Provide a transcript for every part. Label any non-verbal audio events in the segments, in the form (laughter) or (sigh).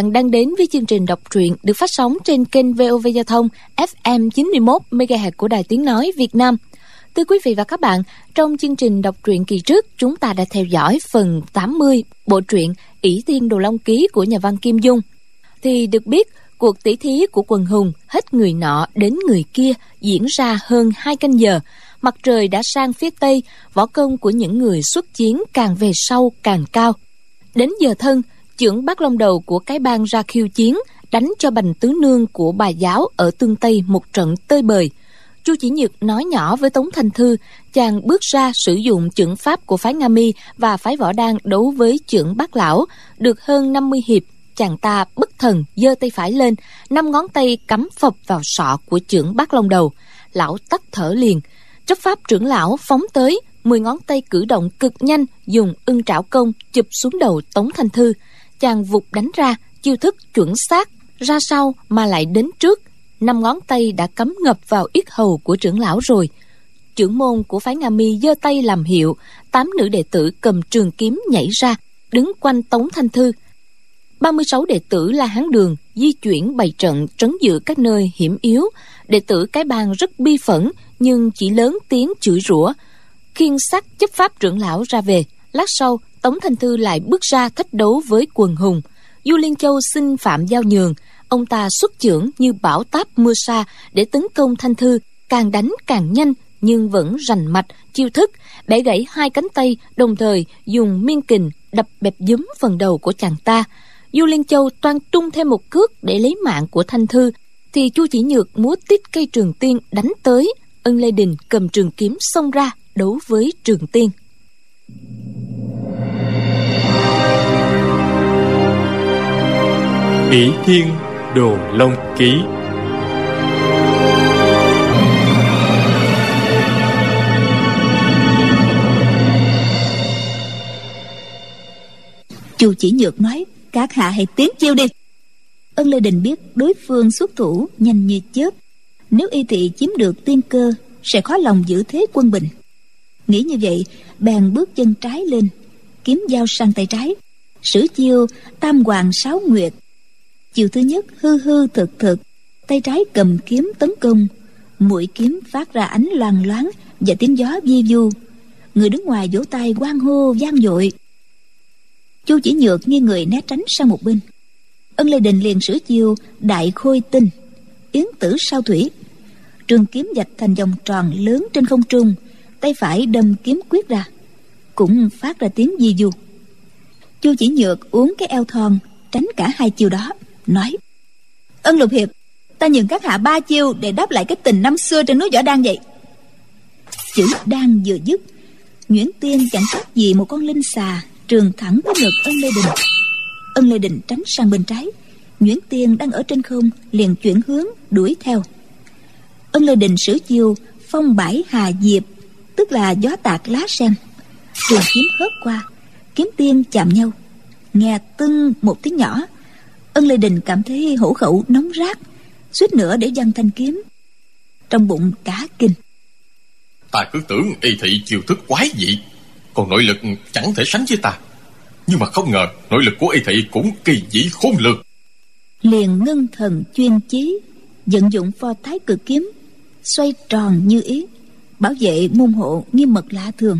Các bạn đang đến với chương trình đọc truyện được phát sóng trên kênh VOV Giao thông FM 91 MHz của Đài Tiếng Nói Việt Nam. Thưa quý vị và các bạn, trong chương trình đọc truyện kỳ trước, chúng ta đã theo dõi phần 80 bộ truyện ỷ Thiên Đồ Long Ký của nhà văn Kim Dung. Thì được biết, cuộc tỷ thí của quần hùng hết người nọ đến người kia diễn ra hơn 2 canh giờ. Mặt trời đã sang phía tây, võ công của những người xuất chiến càng về sau càng cao. Đến giờ thân, trưởng bác long đầu của cái bang ra khiêu chiến, đánh cho bành tứ nương của bà giáo ở tương tây một trận tơi bời. Chu chỉ nhược nói nhỏ với tống thanh thư, chàng bước ra sử dụng chưởng pháp của phái nga mi và phái võ đan đấu với trưởng bác lão. Được hơn 50 hiệp, chàng ta bất thần giơ tay phải lên, năm ngón tay cắm phập vào sọ của trưởng bác long đầu. Lão tắt thở liền. Chấp pháp trưởng lão phóng tới, mười ngón tay cử động cực nhanh, dùng ưng trảo công chụp xuống đầu tống thanh thư chàng vụt đánh ra chiêu thức chuẩn xác ra sau mà lại đến trước năm ngón tay đã cắm ngập vào yết hầu của trưởng lão rồi trưởng môn của phái nga mi giơ tay làm hiệu tám nữ đệ tử cầm trường kiếm nhảy ra đứng quanh tống thanh thư 36 đệ tử La Hán Đường di chuyển bày trận trấn giữ các nơi hiểm yếu. Đệ tử cái bang rất bi phẫn nhưng chỉ lớn tiếng chửi rủa. Khiên sắc chấp pháp trưởng lão ra về. Lát sau, Tống Thanh Thư lại bước ra thách đấu với quần hùng. Du Liên Châu xin Phạm Giao nhường, ông ta xuất trưởng như bão táp mưa sa để tấn công Thanh Thư, càng đánh càng nhanh nhưng vẫn rành mạch, chiêu thức, bẻ gãy hai cánh tay, đồng thời dùng miên kình đập bẹp dúm phần đầu của chàng ta. Du Liên Châu toan tung thêm một cước để lấy mạng của Thanh Thư, thì Chu Chỉ Nhược múa tít cây trường tiên đánh tới. Ân Lê Đình cầm trường kiếm xông ra đấu với trường tiên. Ỷ thiên đồ long ký. Chu chỉ nhược nói, các hạ hãy tiến chiêu đi. Ân lê đình biết đối phương xuất thủ nhanh như chớp. Nếu y thị chiếm được tiên cơ, sẽ khó lòng giữ thế quân bình. Nghĩ như vậy, bèn bước chân trái lên, kiếm dao sang tay trái. Sử chiêu tam hoàng sáu nguyệt chiều thứ nhất, hư hư thực thực. Tay trái cầm kiếm tấn công. Mũi kiếm phát ra ánh loang loáng và tiếng gió vi du. Người đứng ngoài vỗ tay quan hô, vang dội. Chu chỉ nhược nghiêng người né tránh sang một bên. Ân lê đình liền sửa chiêu, đại khôi tinh, yến tử sao thủy. Trường kiếm dạch thành vòng tròn lớn trên không trung, tay phải đâm kiếm quyết ra. Cũng phát ra tiếng di du. Chu chỉ nhược uống cái eo thon, tránh cả hai chiều đó nói, ân lục hiệp, ta nhường các hạ ba chiêu để đáp lại cái tình năm xưa trên núi võ đan vậy. Chữ đan vừa dứt, nguyễn tiên chẳng khác gì một con linh xà trường thẳng tới ngực ân lê đình. Ân lê đình tránh sang bên trái, nguyễn tiên đang ở trên không liền chuyển hướng đuổi theo. Ân lê đình sử chiêu phong bãi hà diệp, tức là gió tạc lá sen. Trường kiếm hớt qua, kiếm tiên chạm nhau, nghe tưng một tiếng nhỏ ân lê đình cảm thấy hổ khẩu nóng rát suýt nữa để giăng thanh kiếm. Trong bụng cá kinh. Ta cứ tưởng y thị chiêu thức quái dị còn nội lực chẳng thể sánh với ta. Nhưng mà không ngờ nội lực của y thị cũng kỳ dĩ khôn lường. Liền ngân thần chuyên chí vận dụng pho thái cực kiếm xoay tròn như ý bảo vệ môn hộ nghiêm mật lạ thường.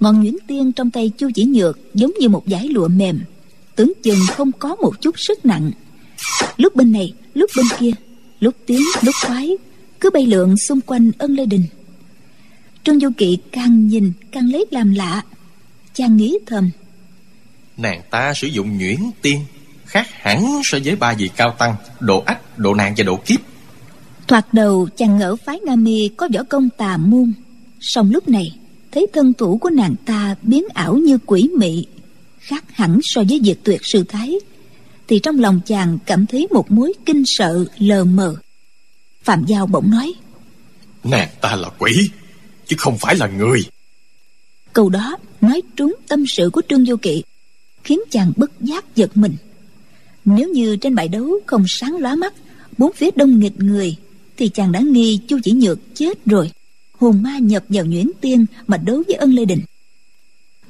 Ngọn nhuyễn tiên trong tay chu chỉ nhược giống như một dải lụa mềm tưởng chừng không có một chút sức nặng. Lúc bên này lúc bên kia lúc tiến lúc khoái cứ bay lượn xung quanh ân lê đình. Trương du kỵ càng nhìn càng lấy làm lạ. Chàng nghĩ thầm nàng ta sử dụng nhuyễn tiên khác hẳn so với ba vị cao tăng độ ách độ nạn và độ kiếp. Thoạt đầu chàng ngỡ phái nga mi có võ công tà môn. Song lúc này thấy thân thủ của nàng ta biến ảo như quỷ mị khác hẳn so với diệt tuyệt sư thái thì trong lòng chàng cảm thấy một mối kinh sợ lờ mờ. Phạm giao bỗng nói nàng ta là quỷ chứ không phải là người. Câu đó nói trúng tâm sự của trương vô kỵ khiến chàng bất giác giật mình. Nếu như trên bài đấu không sáng lóa mắt bốn phía đông nghịch người thì chàng đã nghi chu chỉ nhược chết rồi. Hồn ma nhập vào nhuyễn tiên mà đấu với ân lê đình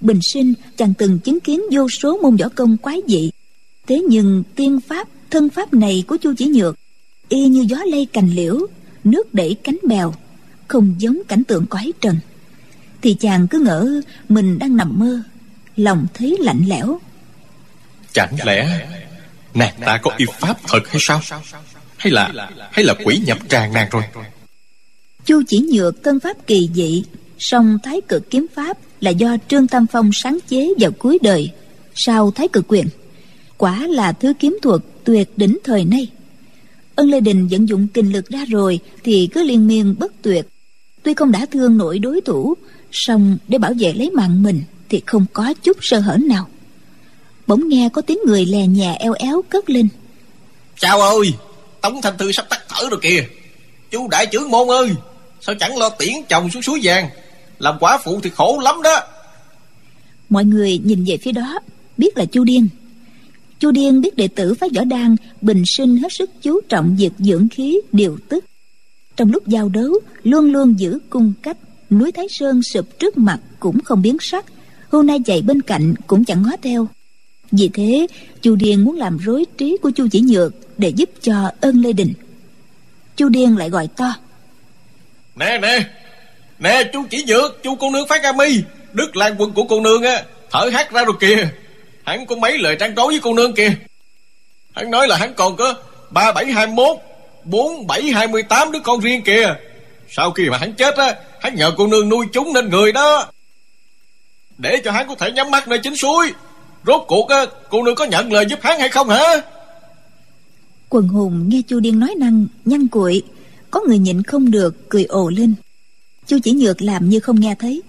bình sinh chàng từng chứng kiến vô số môn võ công quái dị. Thế nhưng tiên pháp thân pháp này của chu chỉ nhược y như gió lây cành liễu nước đẩy cánh bèo không giống cảnh tượng cõi trần. Thì chàng cứ ngỡ mình đang nằm mơ lòng thấy lạnh lẽo. Chẳng lẽ nàng ta có y pháp thật hay sao? Hay là hay là quỷ nhập tràng nàng rồi? Chu chỉ nhược thân pháp kỳ dị song thái cực kiếm pháp là do trương tam phong sáng chế vào cuối đời, sau thái cực quyền. Quả là thứ kiếm thuật tuyệt đỉnh thời nay. Ân lê đình vận dụng kinh lực ra rồi thì cứ liên miên bất tuyệt. Tuy không đã thương nổi đối thủ, song để bảo vệ lấy mạng mình thì không có chút sơ hở nào. Bỗng nghe có tiếng người lè nhà eo éo cất lên. Chào ơi, tống thanh thư sắp tắt thở rồi kìa. Chú đại trưởng môn ơi, sao chẳng lo tiễn chồng xuống suối vàng? Làm quả phụ thì khổ lắm đó. Mọi người nhìn về phía đó biết là chu điên. Chu điên biết đệ tử phái võ đan bình sinh hết sức chú trọng việc dưỡng khí điều tức. Trong lúc giao đấu luôn luôn giữ cung cách núi thái sơn sụp trước mặt cũng không biến sắc hôm nay chạy bên cạnh cũng chẳng ngó theo. Vì thế chu điên muốn làm rối trí của chu chỉ nhược để giúp cho ân lê đình. Chu điên lại gọi to. Nè nè nè, chú chỉ dược chú cô nương phát ca mi, đức lan quân của cô nương á, thở hát ra rồi kìa. Hắn có mấy lời trăn trối với cô nương kìa. Hắn nói là hắn còn có ba bảy hai mốt, bốn bảy hai mươi tám đứa con riêng kìa. Sau khi mà hắn chết á, hắn nhờ cô nương nuôi chúng nên người đó. Để cho hắn có thể nhắm mắt nơi chính suối. Rốt cuộc á, cô nương có nhận lời giúp hắn hay không hả? Quần hùng nghe chu điên nói năng, nhăn cuội, có người nhịn không được, cười ồ lên chu chỉ nhược làm như không nghe thấy.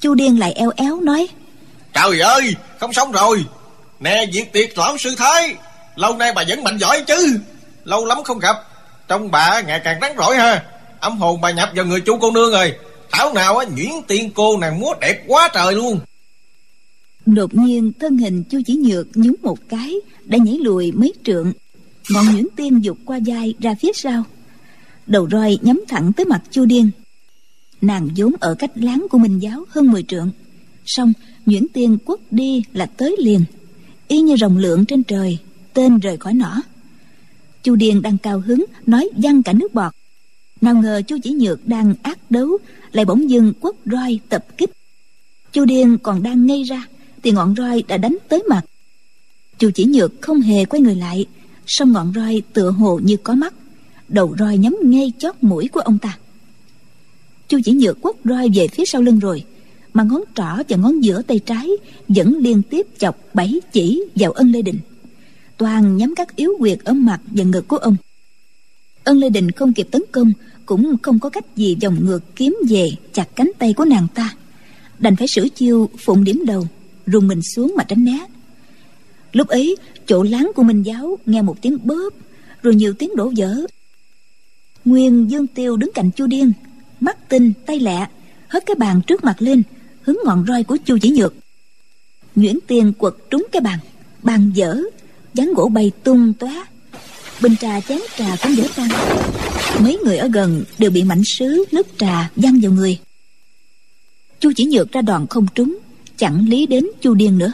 Chu điên lại eo éo nói trời ơi không xong rồi. Nè diệt tiệt lão sư thái. Lâu nay bà vẫn mạnh giỏi chứ. Lâu lắm không gặp. Trong bà ngày càng rắn rỏi ha. Âm hồn bà nhập vào người chu cô nương rồi. Thảo nào á nhuyễn tiên cô nàng múa đẹp quá trời luôn. đột nhiên thân hình chu chỉ nhược nhún một cái đã nhảy lùi mấy trượng. Ngọn nhuyễn tiên dục qua vai ra phía sau. Đầu roi nhắm thẳng tới mặt chu điên nàng vốn ở cách láng của minh giáo hơn 10 trượng. Song nhuyễn tiên quất đi là tới liền. Y như rồng lượng trên trời, tên rời khỏi nỏ. Chu điền đang cao hứng, nói văng cả nước bọt. Nào ngờ chu chỉ nhược đang ác đấu, lại bỗng dưng quất roi tập kích. Chu điền còn đang ngây ra, thì ngọn roi đã đánh tới mặt. Chu chỉ nhược không hề quay người lại, song ngọn roi tựa hồ như có mắt. Đầu roi nhắm ngay chót mũi của ông ta chu chỉ nhược quất roi về phía sau lưng rồi, mà ngón trỏ và ngón giữa tay trái vẫn liên tiếp chọc bảy chỉ vào ân lê đình. Toàn nhắm các yếu quyệt ở mặt và ngực của ông. Ân lê đình không kịp tấn công, cũng không có cách gì vòng ngược kiếm về chặt cánh tay của nàng ta. Đành phải sửa chiêu, phụng điểm đầu, rùng mình xuống mà tránh né. Lúc ấy, chỗ láng của minh giáo nghe một tiếng bóp, rồi nhiều tiếng đổ vỡ. Nguyên dương tiêu đứng cạnh chu điên mắt tinh, tay lẹ, hất cái bàn trước mặt lên hứng ngọn roi của chu chỉ nhược. Nhuyễn tiên quật trúng cái bàn bàn dở, dáng gỗ bay tung tóa bình trà chén trà cũng vỡ tan. Mấy người ở gần đều bị mảnh sứ nước trà văng vào người. Chu chỉ nhược ra đòn không trúng, chẳng lý đến chu điên nữa.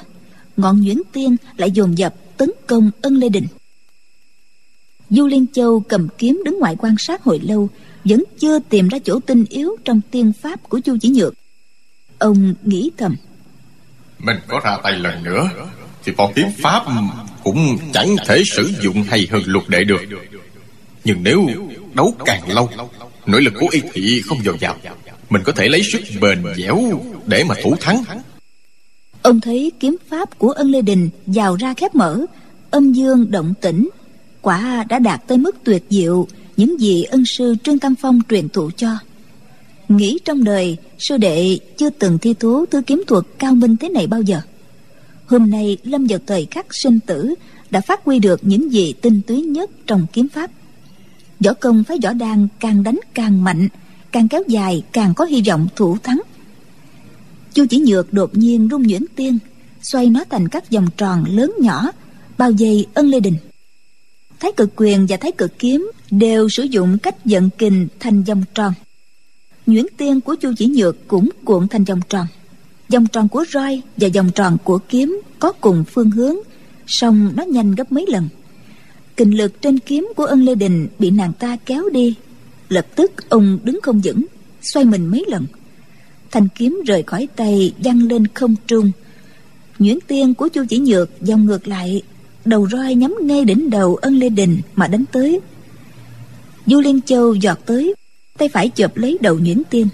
Ngọn nhuyễn tiên lại dồn dập tấn công ân lê đình. Du liên châu cầm kiếm đứng ngoài quan sát hồi lâu vẫn chưa tìm ra chỗ tinh yếu trong tiên pháp của chu chỉ nhược. Ông nghĩ thầm. Mình có ra tay lần nữa thì võ kiếm pháp cũng chẳng thể sử dụng hay hơn lục đệ được. Nhưng nếu đấu càng lâu nội lực của y thị không dồi dào mình có thể lấy sức bền dẻo để mà thủ thắng. Ông thấy kiếm pháp của ân lê đình giàu ra khép mở âm dương động tĩnh quả đã đạt tới mức tuyệt diệu những gì ân sư trương tam phong truyền thụ cho. Nghĩ trong đời, sư đệ chưa từng thi thú thứ kiếm thuật cao minh thế này bao giờ. Hôm nay lâm vào thời khắc sinh tử, đã phát huy được những gì tinh túy nhất trong kiếm pháp. Võ công phái võ đan càng đánh càng mạnh, càng kéo dài càng có hy vọng thủ thắng. Chu chỉ nhược đột nhiên rung nhuyễn tiên, xoay nó thành các vòng tròn lớn nhỏ, bao vây ân lê đình thái cực quyền và thái cực kiếm đều sử dụng cách dẫn kình thành vòng tròn. Nhuyễn tiên của chu chỉ nhược cũng cuộn thành vòng tròn. Vòng tròn của roi và vòng tròn của kiếm có cùng phương hướng, song nó nhanh gấp mấy lần. Kình lực trên kiếm của ân lê đình bị nàng ta kéo đi. Lập tức ông đứng không vững, xoay mình mấy lần. Thanh kiếm rời khỏi tay văng lên không trung. Nhuyễn tiên của chu chỉ nhược vòng ngược lại đầu roi nhắm ngay đỉnh đầu ân lê đình mà đánh tới. Du liên châu giọt tới, tay phải chộp lấy đầu nhuyễn tiên.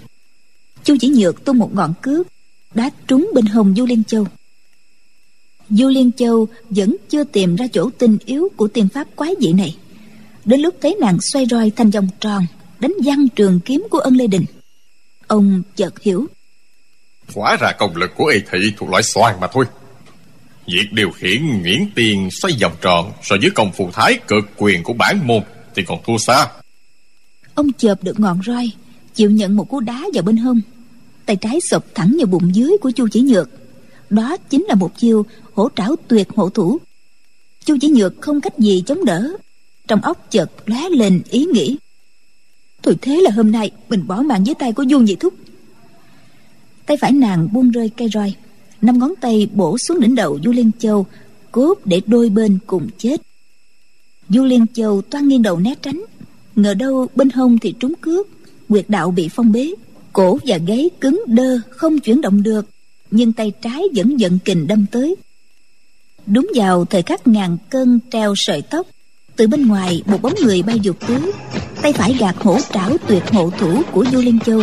Chu chỉ nhược tung một ngọn cước, đá trúng bên hông du liên châu. Du liên châu vẫn chưa tìm ra chỗ tinh yếu của tiên pháp quái dị này. Đến lúc thấy nàng xoay roi thành vòng tròn, đánh văng trường kiếm của ân lê đình. Ông chợt hiểu. Hóa ra công lực của y thị thuộc loại xoan mà thôi việc điều khiển nguyễn tiền xoay vòng tròn so với công phù thái cực quyền của bản môn thì còn thua xa. Ông chợp được ngọn roi, chịu nhận một cú đá vào bên hông. Tay trái sụp thẳng vào bụng dưới của chu chỉ nhược. Đó chính là một chiêu hổ trảo tuyệt hộ thủ. Chu chỉ nhược không cách gì chống đỡ. Trong óc chợt lóe lên ý nghĩ. Thôi thế là hôm nay mình bỏ mạng dưới tay của du nhị thúc. Tay phải nàng buông rơi cây roi năm ngón tay bổ xuống đỉnh đầu du liên châu, cốt để đôi bên cùng chết. Du liên châu toan nghiêng đầu né tránh, ngờ đâu bên hông thì trúng cước quyệt đạo bị phong bế, cổ và gáy cứng đơ không chuyển động được, nhưng tay trái vẫn giận kình đâm tới. Đúng vào thời khắc ngàn cân treo sợi tóc, từ bên ngoài một bóng người bay dục tới, tay phải gạt hổ trảo tuyệt hộ thủ của du liên châu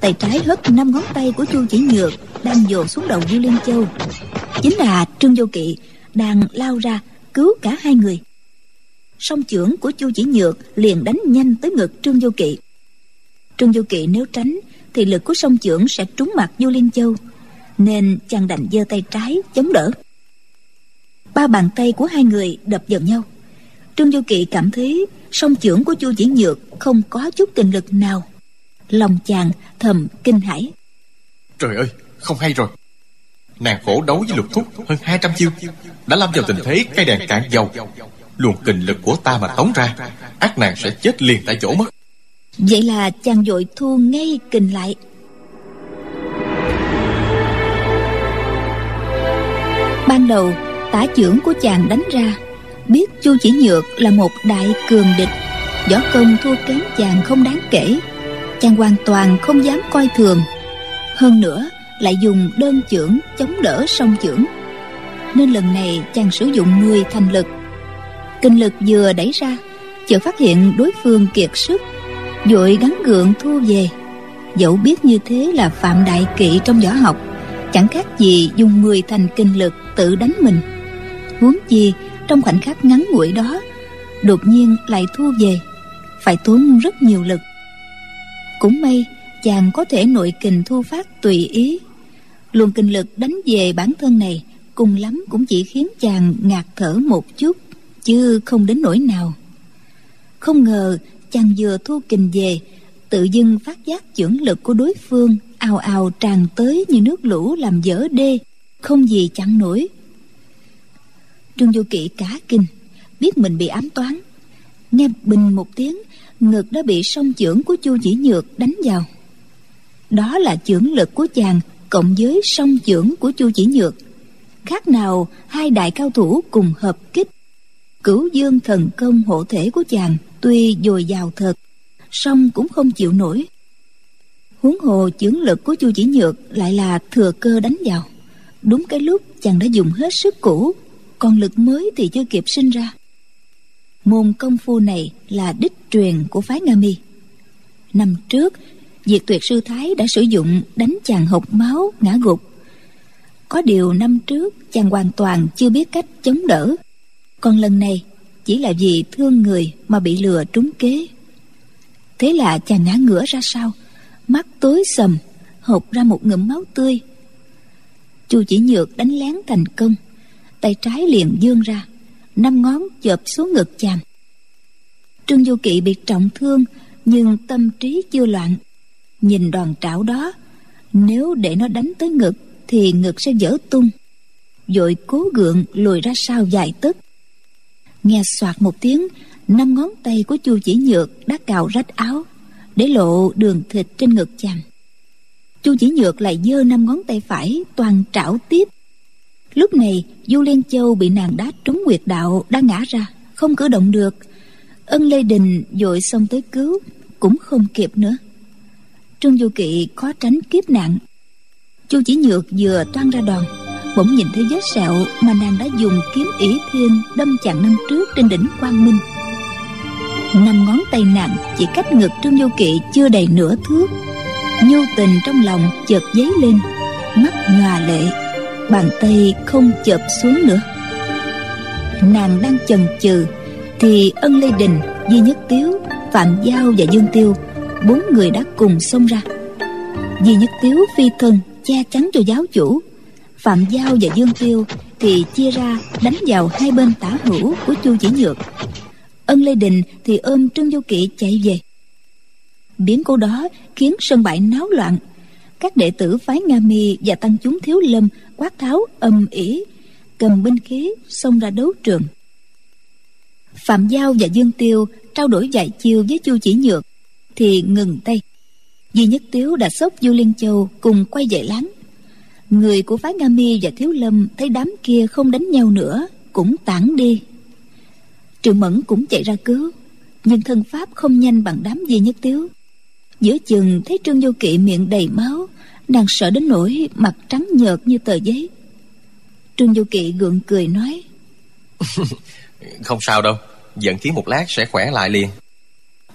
tay trái hất năm ngón tay của chu chỉ nhược đang dồn xuống đầu du liên châu. Chính là trương vô kỵ đang lao ra cứu cả hai người. Song chưởng của chu chỉ nhược liền đánh nhanh tới ngực trương vô kỵ. Trương vô kỵ nếu tránh thì lực của song chưởng sẽ trúng mặt du liên châu, nên chàng đành giơ tay trái chống đỡ. Ba bàn tay của hai người đập vào nhau. Trương du kỵ cảm thấy song chưởng của chu chỉ nhược không có chút kinh lực nào lòng chàng thầm kinh hãi. Trời ơi không hay rồi. Nàng khổ đấu với lục thúc hơn 200 chiêu đã lâm vào tình thế cây đèn cạn dầu. Luồng kình lực của ta mà tống ra ác nàng sẽ chết liền tại chỗ mất. Vậy là chàng vội thu ngay kình lại. Ban đầu tả trưởng của chàng đánh ra biết chu chỉ nhược là một đại cường địch. Võ công thua kém chàng không đáng kể chàng hoàn toàn không dám coi thường. Hơn nữa, lại dùng đơn chưởng chống đỡ song chưởng. Nên lần này chàng sử dụng 10 thành lực. Kinh lực vừa đẩy ra, chợt phát hiện đối phương kiệt sức, vội gắn gượng thu về. Dẫu biết như thế là phạm đại kỵ trong võ học, chẳng khác gì dùng 10 thành kinh lực tự đánh mình. Huống chi, trong khoảnh khắc ngắn ngủi đó, đột nhiên lại thu về, phải tốn rất nhiều lực cũng may, chàng có thể nội kình thu phát tùy ý. Luồng kinh lực đánh về bản thân này cùng lắm cũng chỉ khiến chàng ngạt thở một chút, chứ không đến nỗi nào. Không ngờ chàng vừa thu kình về, tự dưng phát giác chưởng lực của đối phương ào ào tràn tới như nước lũ làm dở đê, không gì chặn nổi. Trương du kỵ cá kinh, biết mình bị ám toán. Nghe bình một tiếng ngực đã bị song chưởng của chu chỉ nhược đánh vào. Đó là chưởng lực của chàng cộng với song chưởng của chu chỉ nhược. Khác nào, hai đại cao thủ cùng hợp kích. Cửu dương thần công hộ thể của chàng tuy dồi dào thật, song cũng không chịu nổi. Huống hồ chưởng lực của chu chỉ nhược lại là thừa cơ đánh vào. Đúng cái lúc chàng đã dùng hết sức cũ, còn lực mới thì chưa kịp sinh ra môn công phu này là đích truyền của phái nga mi. Năm trước, diệt tuyệt sư thái đã sử dụng đánh chàng hộc máu ngã gục. Có điều năm trước, chàng hoàn toàn chưa biết cách chống đỡ. Còn lần này, chỉ là vì thương người mà bị lừa trúng kế. Thế là chàng ngã ngửa ra sau, mắt tối sầm, hộc ra một ngụm máu tươi. Chu chỉ nhược đánh lén thành công, tay trái liền dương ra năm ngón chộp xuống ngực chàng. Trương du kỵ bị trọng thương, nhưng tâm trí chưa loạn. Nhìn đoàn trảo đó, nếu để nó đánh tới ngực, thì ngực sẽ vỡ tung. Vội cố gượng lùi ra sau dài tức. nghe soạt một tiếng, năm ngón tay của chu chỉ nhược đã cào rách áo, để lộ đường thịt trên ngực chàng. Chu chỉ nhược lại giơ năm ngón tay phải toàn trảo tiếp lúc này, du liên châu bị nàng đá trúng nguyệt đạo đã ngã ra, không cử động được. Ân lê đình dội xông tới cứu, cũng không kịp nữa. Trương du kỵ khó tránh kiếp nạn. Chu chỉ nhược vừa toan ra đòn, bỗng nhìn thấy vết sẹo mà nàng đã dùng kiếm ỷ thiên đâm chặn năm trước trên đỉnh quang minh. Năm ngón tay nàng chỉ cách ngực trương du kỵ chưa đầy nửa thước. Nhu tình trong lòng chợt dấy lên, mắt nhòa lệ bàn tay không chợp xuống nữa. Nàng đang chần chừ thì ân lê đình di nhất tiếu, phạm giao và dương tiêu, bốn người đã cùng xông ra. Di nhất tiếu phi thân che chắn cho giáo chủ, phạm giao và dương tiêu thì chia ra đánh vào hai bên tả hữu của chu chỉ nhược. Ân lê đình thì ôm trương du kỵ chạy về. Biến cố đó khiến sân bãi náo loạn. Các đệ tử phái nga mi và tăng chúng thiếu lâm quát tháo âm ỉ, cầm binh khí xông ra đấu trường. Phạm giao và dương tiêu trao đổi dạy chiêu với chu chỉ nhược thì ngừng tay. Di Nhất Tiếu đã sốc Du Liên Châu cùng quay về láng. Người của phái Nga Mi và Thiếu Lâm thấy đám kia không đánh nhau nữa, Cũng tản đi. Triệu Mẫn cũng chạy ra cứu, Nhưng thân pháp không nhanh bằng đám Di Nhất Tiếu. Giữa chừng thấy Trương Du Kỵ miệng đầy máu Nàng sợ đến nỗi mặt trắng nhợt như tờ giấy. Trương Du Kỵ gượng cười nói (laughs) Không sao đâu Giận khí một lát sẽ khỏe lại liền.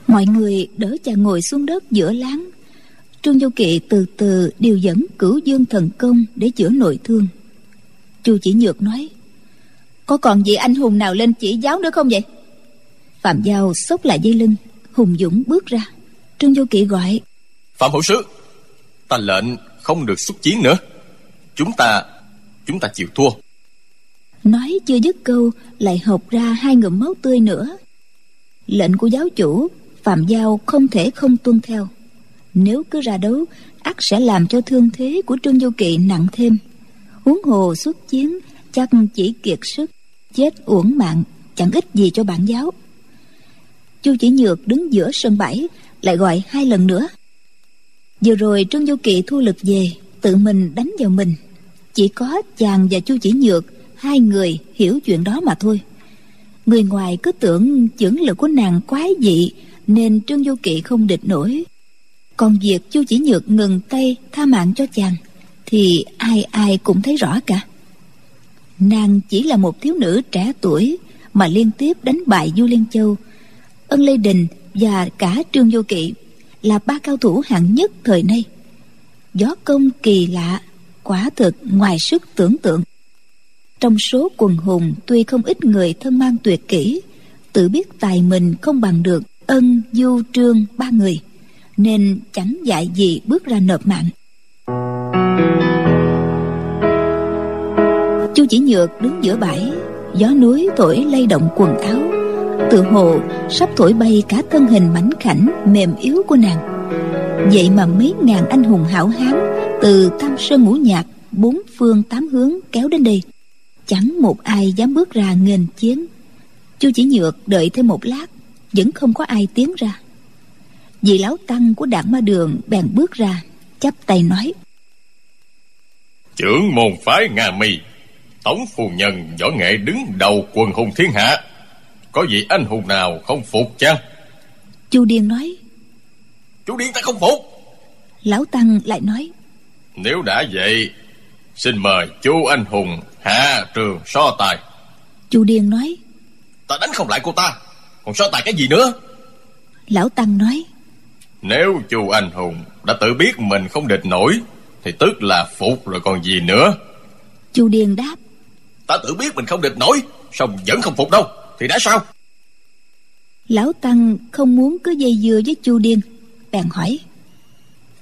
Mọi người đỡ chàng ngồi xuống đất giữa láng. Trương Du Kỵ từ từ điều dẫn cửu dương thần công để chữa nội thương. Chu chỉ nhược nói Có còn vị anh hùng nào lên chỉ giáo nữa không vậy? Phạm Giao xốc lại dây lưng Hùng Dũng bước ra. Trương Du Kỵ gọi Phạm hữu sứ Ta lệnh không được xuất chiến nữa. Chúng ta Chúng ta chịu thua. Nói chưa dứt câu, Lại hộc ra hai ngụm máu tươi nữa. Lệnh của giáo chủ, Phạm Giao không thể không tuân theo. Nếu cứ ra đấu, ắt sẽ làm cho thương thế của Trương Du Kỵ nặng thêm. Huống hồ xuất chiến, Chắc chỉ kiệt sức, Chết uổng mạng, Chẳng ích gì cho bản giáo. Chu chỉ nhược đứng giữa sân bãi, Lại gọi hai lần nữa. Vừa rồi Trương Du Kỵ thu lực về, Tự mình đánh vào mình. Chỉ có chàng và Chu chỉ nhược, Hai người hiểu chuyện đó mà thôi. Người ngoài cứ tưởng chưởng lực của nàng quái dị, nên trương du kỵ không địch nổi. Còn việc chu chỉ nhược ngừng tay tha mạng cho chàng, thì ai ai cũng thấy rõ cả. Nàng chỉ là một thiếu nữ trẻ tuổi, mà liên tiếp đánh bại du liên châu, ân lê đình và cả trương du kỵ là ba cao thủ hạng nhất thời nay. Gió công kỳ lạ, quả thực ngoài sức tưởng tượng. Trong số quần hùng tuy không ít người thân mang tuyệt kỹ, tự biết tài mình không bằng được ân du trương ba người, nên chẳng dại gì bước ra nộp mạng. Chu chỉ nhược đứng giữa bãi, gió núi thổi lay động quần áo tự hồ, sắp thổi bay cả thân hình mảnh khảnh, mềm yếu của nàng. Vậy mà mấy ngàn anh hùng hảo hán từ tam sơn ngũ nhạc, bốn phương tám hướng kéo đến đây. Chẳng một ai dám bước ra nghênh chiến. Chu chỉ nhược đợi thêm một lát, vẫn không có ai tiến ra. Vị lão tăng của đảng ma đường bèn bước ra, chắp tay nói, trưởng môn phái nga mi, tổng phu nhân võ nghệ đứng đầu quần hùng thiên hạ có vị anh hùng nào không phục chăng? Chu điên nói. Chú điên ta không phục. Lão tăng lại nói. Nếu đã vậy xin mời chú anh hùng hạ trường so tài. Chu điên nói. Ta đánh không lại cô ta. Còn so tài cái gì nữa? Lão tăng nói. Nếu chu anh hùng đã tự biết mình không địch nổi thì tức là phục rồi còn gì nữa? Chu điên đáp. Ta tự biết mình không địch nổi xong vẫn không phục đâu thì đã sao? Lão tăng không muốn cứ dây dưa với chu điên. Bèn hỏi.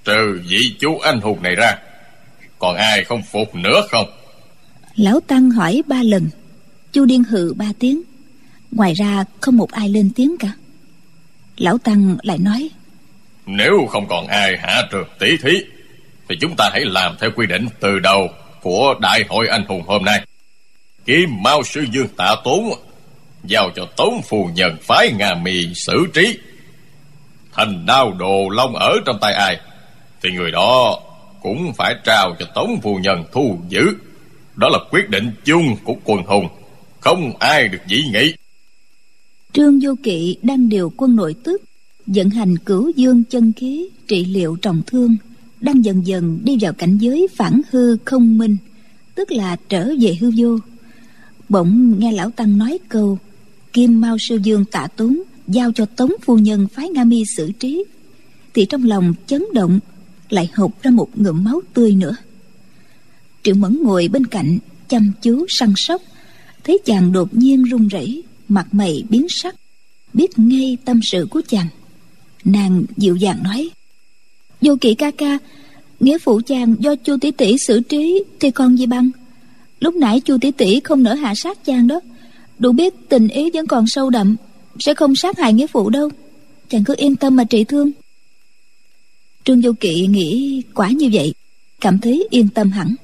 Trừ vị chú anh hùng này ra còn ai không phục nữa không? Lão tăng hỏi ba lần. Chu điên hừ ba tiếng. Ngoài ra không một ai lên tiếng cả. Lão tăng lại nói. Nếu không còn ai hạ trường tỷ thí thì chúng ta hãy làm theo quy định từ đầu của đại hội anh hùng hôm nay. Kim mao sư dương tạ tốn giao cho tống phù nhân phái nga mì xử trí. Thành đao đồ long ở trong tay ai, thì người đó cũng phải trao cho tống phù nhân thu giữ. Đó là quyết định chung của quần hùng, Không ai được dị nghị. Trương Vô Kỵ đang điều quân nội tức Dẫn hành cửu dương chân khí, Trị liệu trọng thương, Đang dần dần đi vào cảnh giới phản hư không minh, Tức là trở về hư vô. Bỗng nghe lão Tăng nói câu Kim Mao Sư Dương tạ tốn Giao cho Tống Phu Nhân phái Nga Mi xử trí, Thì trong lòng chấn động, Lại hộc ra một ngụm máu tươi nữa. Triệu Mẫn ngồi bên cạnh, Chăm chú săn sóc, Thấy chàng đột nhiên run rẩy, Mặt mày biến sắc, Biết ngay tâm sự của chàng. Nàng dịu dàng nói, Vô kỵ ca ca, Nghĩa phụ chàng do chu tỷ tỷ xử trí Thì còn gì bằng? Lúc nãy chu tỷ tỷ không nỡ hạ sát chàng đó Đủ biết tình ý vẫn còn sâu đậm, Sẽ không sát hại nghĩa phụ đâu. Chàng cứ yên tâm mà trị thương. Trương Vô Kỵ nghĩ quả như vậy, Cảm thấy yên tâm hẳn.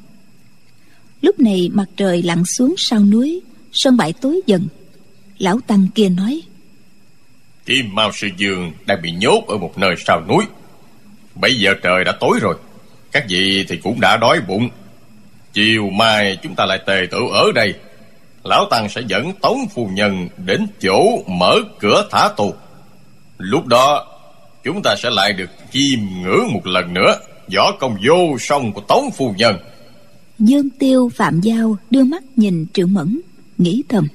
Lúc này mặt trời lặn xuống sau núi, Sân bãi tối dần. Lão Tăng kia nói Kim Mao Sư Dương đang bị nhốt ở một nơi sau núi. Bây giờ trời đã tối rồi, Các vị thì cũng đã đói bụng. Chiều mai chúng ta lại tề tự ở đây. Lão Tăng sẽ dẫn Tống Phu Nhân Đến chỗ mở cửa thả tù. Lúc đó Chúng ta sẽ lại được chiêm ngưỡng một lần nữa Võ công vô song của Tống Phu Nhân. Dương Tiêu Phạm Giao đưa mắt nhìn Triệu Mẫn Nghĩ thầm.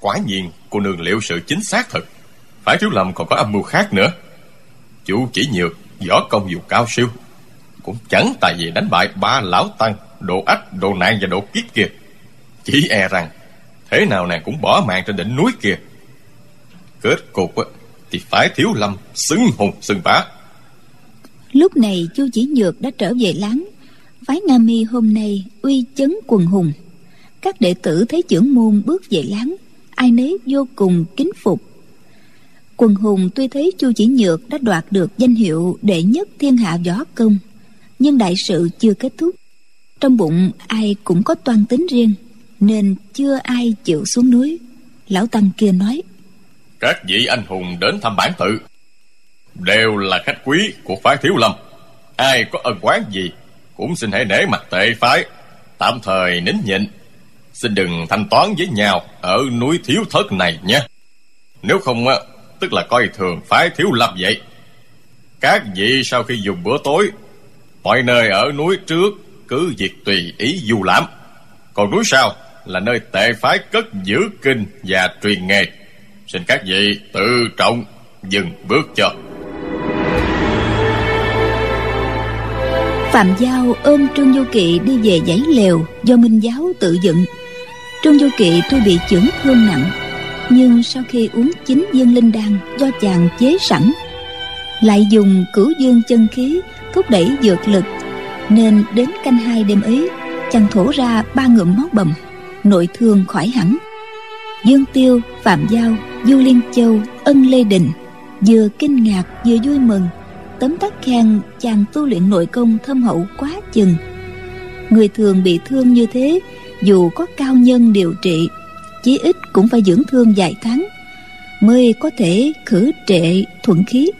Quả nhiên cô nương liệu sự chính xác thật. Phải thiếu lầm còn có âm mưu khác nữa. Chủ chỉ nhược Võ công dù cao siêu Cũng chẳng tại vì đánh bại ba lão tăng Đồ ách, đồ nạn và đồ kiết kia chỉ e rằng, Thế nào nàng cũng bỏ mạng trên đỉnh núi kia. Kết cục Thì phải thiếu lâm xứng hùng xứng bá. Lúc này chu chỉ nhược đã trở về láng. Phái Nga Mi hôm nay uy chấn quần hùng. Các đệ tử thấy trưởng môn bước về láng, Ai nấy vô cùng kính phục. Quần hùng tuy thấy chu chỉ nhược đã đoạt được danh hiệu đệ nhất thiên hạ võ công, Nhưng đại sự chưa kết thúc. Trong bụng ai cũng có toan tính riêng. Nên chưa ai chịu xuống núi. Lão Tăng kia nói, Các vị anh hùng đến thăm bản tự. Đều là khách quý của phái thiếu lâm. Ai có ân quán gì, Cũng xin hãy nể mặt tệ phái. Tạm thời nín nhịn. Xin đừng thanh toán với nhau Ở núi thiếu thất này nhé. Nếu không Tức là coi thường phái thiếu lâm vậy. Các vị sau khi dùng bữa tối, Mọi nơi ở núi trước Cứ việc tùy ý du lãm. Còn núi sau là nơi tệ phái cất giữ kinh và truyền nghề. Xin các vị tự trọng Dừng bước cho. Phạm Giao ôm Trương Du Kỵ đi về dãy lều do Minh Giáo tự dựng. Trương Du Kỵ tuy bị chưởng thương nặng, nhưng sau khi uống chín viên linh đan do chàng chế sẵn, lại dùng cửu dương chân khí thúc đẩy dược lực, nên đến canh hai đêm ấy, chàng thổ ra ba ngụm máu bầm, nội thương khỏi hẳn. Dương Tiêu, Phạm Giao, Du Liên Châu, Ân Lê Đình vừa kinh ngạc vừa vui mừng. Tấm tắc khen chàng tu luyện nội công thâm hậu quá chừng. Người thường bị thương như thế dù có cao nhân điều trị chí ít cũng phải dưỡng thương vài tháng mới có thể khử trệ thuận khí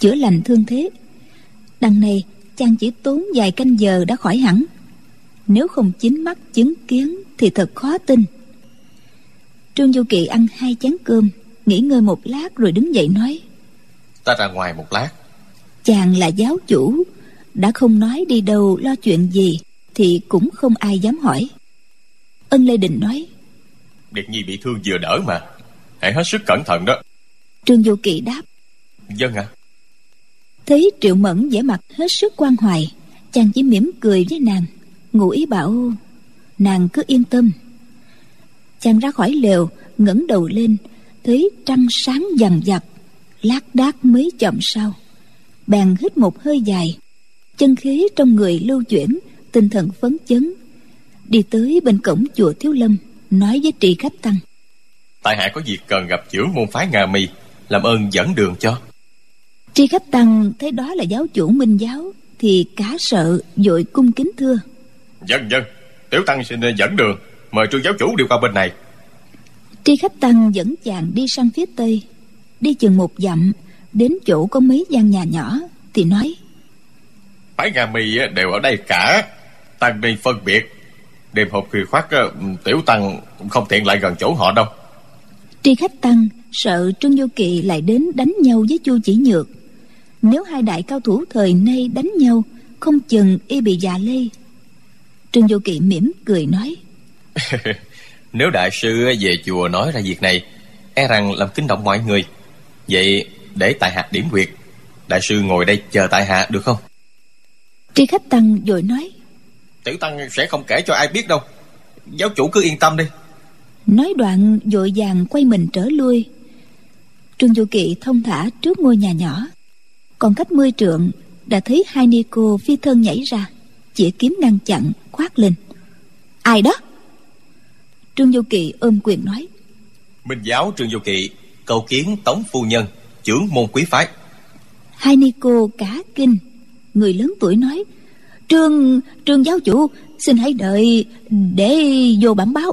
chữa lành thương thế. Đằng này chàng chỉ tốn vài canh giờ đã khỏi hẳn nếu không chính mắt chứng kiến thì thật khó tin. Trương du kỳ ăn hai chén cơm nghỉ ngơi một lát rồi đứng dậy nói Ta ra ngoài một lát. Chàng là giáo chủ đã không nói đi đâu lo chuyện gì thì cũng không ai dám hỏi. Ân lê đình nói Điệt Nhi bị thương vừa đỡ mà Hãy hết sức cẩn thận đó. Trương vô kỵ đáp Dân à thấy triệu mẫn vẻ mặt hết sức quan hoài chàng chỉ mỉm cười với nàng ngụ ý bảo nàng cứ yên tâm. Chàng ra khỏi lều ngẩng đầu lên thấy trăng sáng dằn dặt lác đác mấy chậm sau. Bèn hít một hơi dài chân khí trong người lưu chuyển tinh thần phấn chấn. Đi tới bên cổng chùa thiếu lâm nói với trì khách tăng. Tại hạ có việc cần gặp trưởng môn phái Nga Mi Làm ơn dẫn đường cho. Tri khách tăng thấy đó là giáo chủ minh giáo thì cá sợ vội cung kính thưa Dân dân Tiểu Tăng xin dẫn đường. Mời trương giáo chủ đi qua bên này. Tri khách tăng dẫn chàng đi sang phía tây đi chừng một dặm đến chỗ có mấy gian nhà nhỏ thì nói Nga Mi á, đều ở đây cả. Tăng đi phân biệt. Đêm hôm khuya khoát Tiểu Tăng không tiện lại gần chỗ họ đâu. Tri khách Tăng sợ Trương Vô Kỵ lại đến đánh nhau với Chu Chỉ Nhược. Nếu hai đại cao thủ thời nay đánh nhau Không chừng y bị già lây Trương Vô Kỵ mỉm cười nói. (laughs) Nếu đại sư về chùa nói ra việc này E rằng làm kinh động mọi người. Vậy để tại hạ điểm quyệt Đại sư ngồi đây chờ tại hạ được không? Tri khách Tăng vội nói. Tiểu Tăng sẽ không kể cho ai biết đâu. Giáo chủ cứ yên tâm đi. Nói đoạn vội vàng quay mình trở lui. Trương Du Kỵ thông thả trước ngôi nhà nhỏ. Còn cách mươi trượng Đã thấy hai ni cô phi thân nhảy ra Chỉ kiếm ngăn chặn khoát lên. Ai đó? Trương Du Kỵ ôm quyền nói. Minh giáo Trương Du Kỵ Cầu kiến Tống Phu Nhân Trưởng môn quý phái. Hai ni cô cả kinh Người lớn tuổi nói Trương, trương giáo chủ Xin hãy đợi để vô bản báo.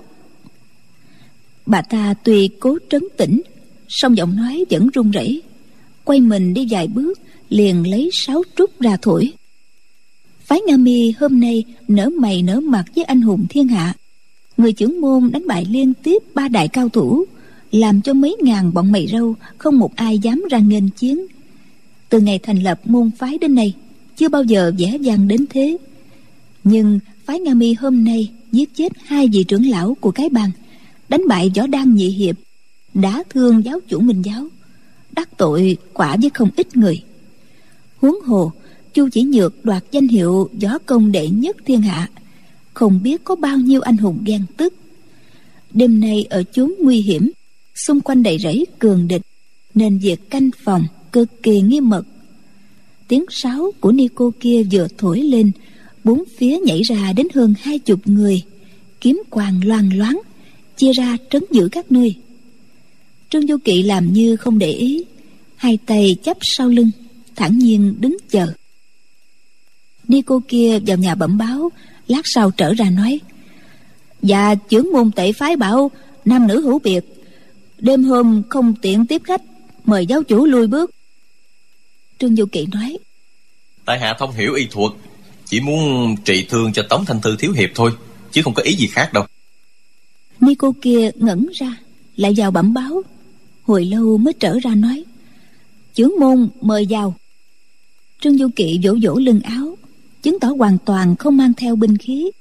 Bà ta tuy cố trấn tĩnh song giọng nói vẫn run rẩy. Quay mình đi vài bước Liền lấy sáu trúc ra thổi Phái Nga Mi hôm nay nở mày nở mặt với anh hùng thiên hạ. Người trưởng môn đánh bại liên tiếp ba đại cao thủ, Làm cho mấy ngàn bọn mày râu Không một ai dám ra nghênh chiến. Từ ngày thành lập môn phái đến nay, chưa bao giờ dễ dàng đến thế. Nhưng phái nga mi hôm nay giết chết hai vị trưởng lão của cái bang, đánh bại võ đan nhị hiệp, đã thương giáo chủ minh giáo, đắc tội quả với không ít người. Huống hồ chu chỉ nhược đoạt danh hiệu võ công đệ nhất thiên hạ. Không biết có bao nhiêu anh hùng ghen tức. Đêm nay ở chốn nguy hiểm, xung quanh đầy rẫy cường địch, nên việc canh phòng cực kỳ nghiêm mật. Tiếng sáo của ni cô kia vừa thổi lên, bốn phía nhảy ra đến hơn hai chục người, kiếm quàng loang loáng, chia ra trấn giữ các nơi. Trương du kỵ làm như không để ý, hai tay chắp sau lưng, thản nhiên đứng chờ ni cô kia vào nhà bẩm báo lát sau trở ra nói và trưởng môn tệ phái bảo nam nữ hữu biệt đêm hôm không tiện tiếp khách mời giáo chủ lui bước. Trương du kỵ nói tại hạ thông hiểu y thuật chỉ muốn trị thương cho tống thanh thư thiếu hiệp thôi chứ không có ý gì khác đâu. Ni cô kia ngẩn ra lại vào bẩm báo. Hồi lâu mới trở ra nói chướng môn mời vào. Trương du kỵ vỗ vỗ lưng áo chứng tỏ hoàn toàn không mang theo binh khí.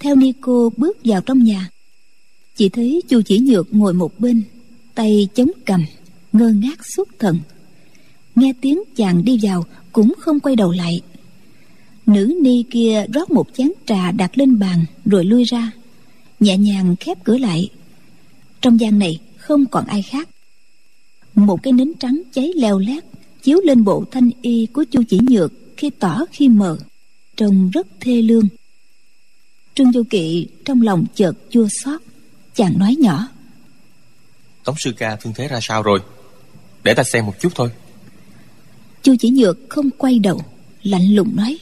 Theo ni cô bước vào trong nhà, chỉ thấy chu chỉ nhược ngồi một bên, tay chống cầm, ngơ ngác xuất thần. Nghe tiếng chàng đi vào cũng không quay đầu lại. Nữ ni kia rót một chén trà đặt lên bàn rồi lui ra, nhẹ nhàng khép cửa lại. Trong gian này không còn ai khác. Một cái nến trắng cháy leo lét chiếu lên bộ thanh y của chu chỉ nhược khi tỏ khi mờ trông rất thê lương. Trương du kỵ trong lòng chợt chua xót chàng nói nhỏ. Tống sư ca thương thế ra sao rồi? Để ta xem một chút thôi. Chu chỉ nhược không quay đầu lạnh lùng nói.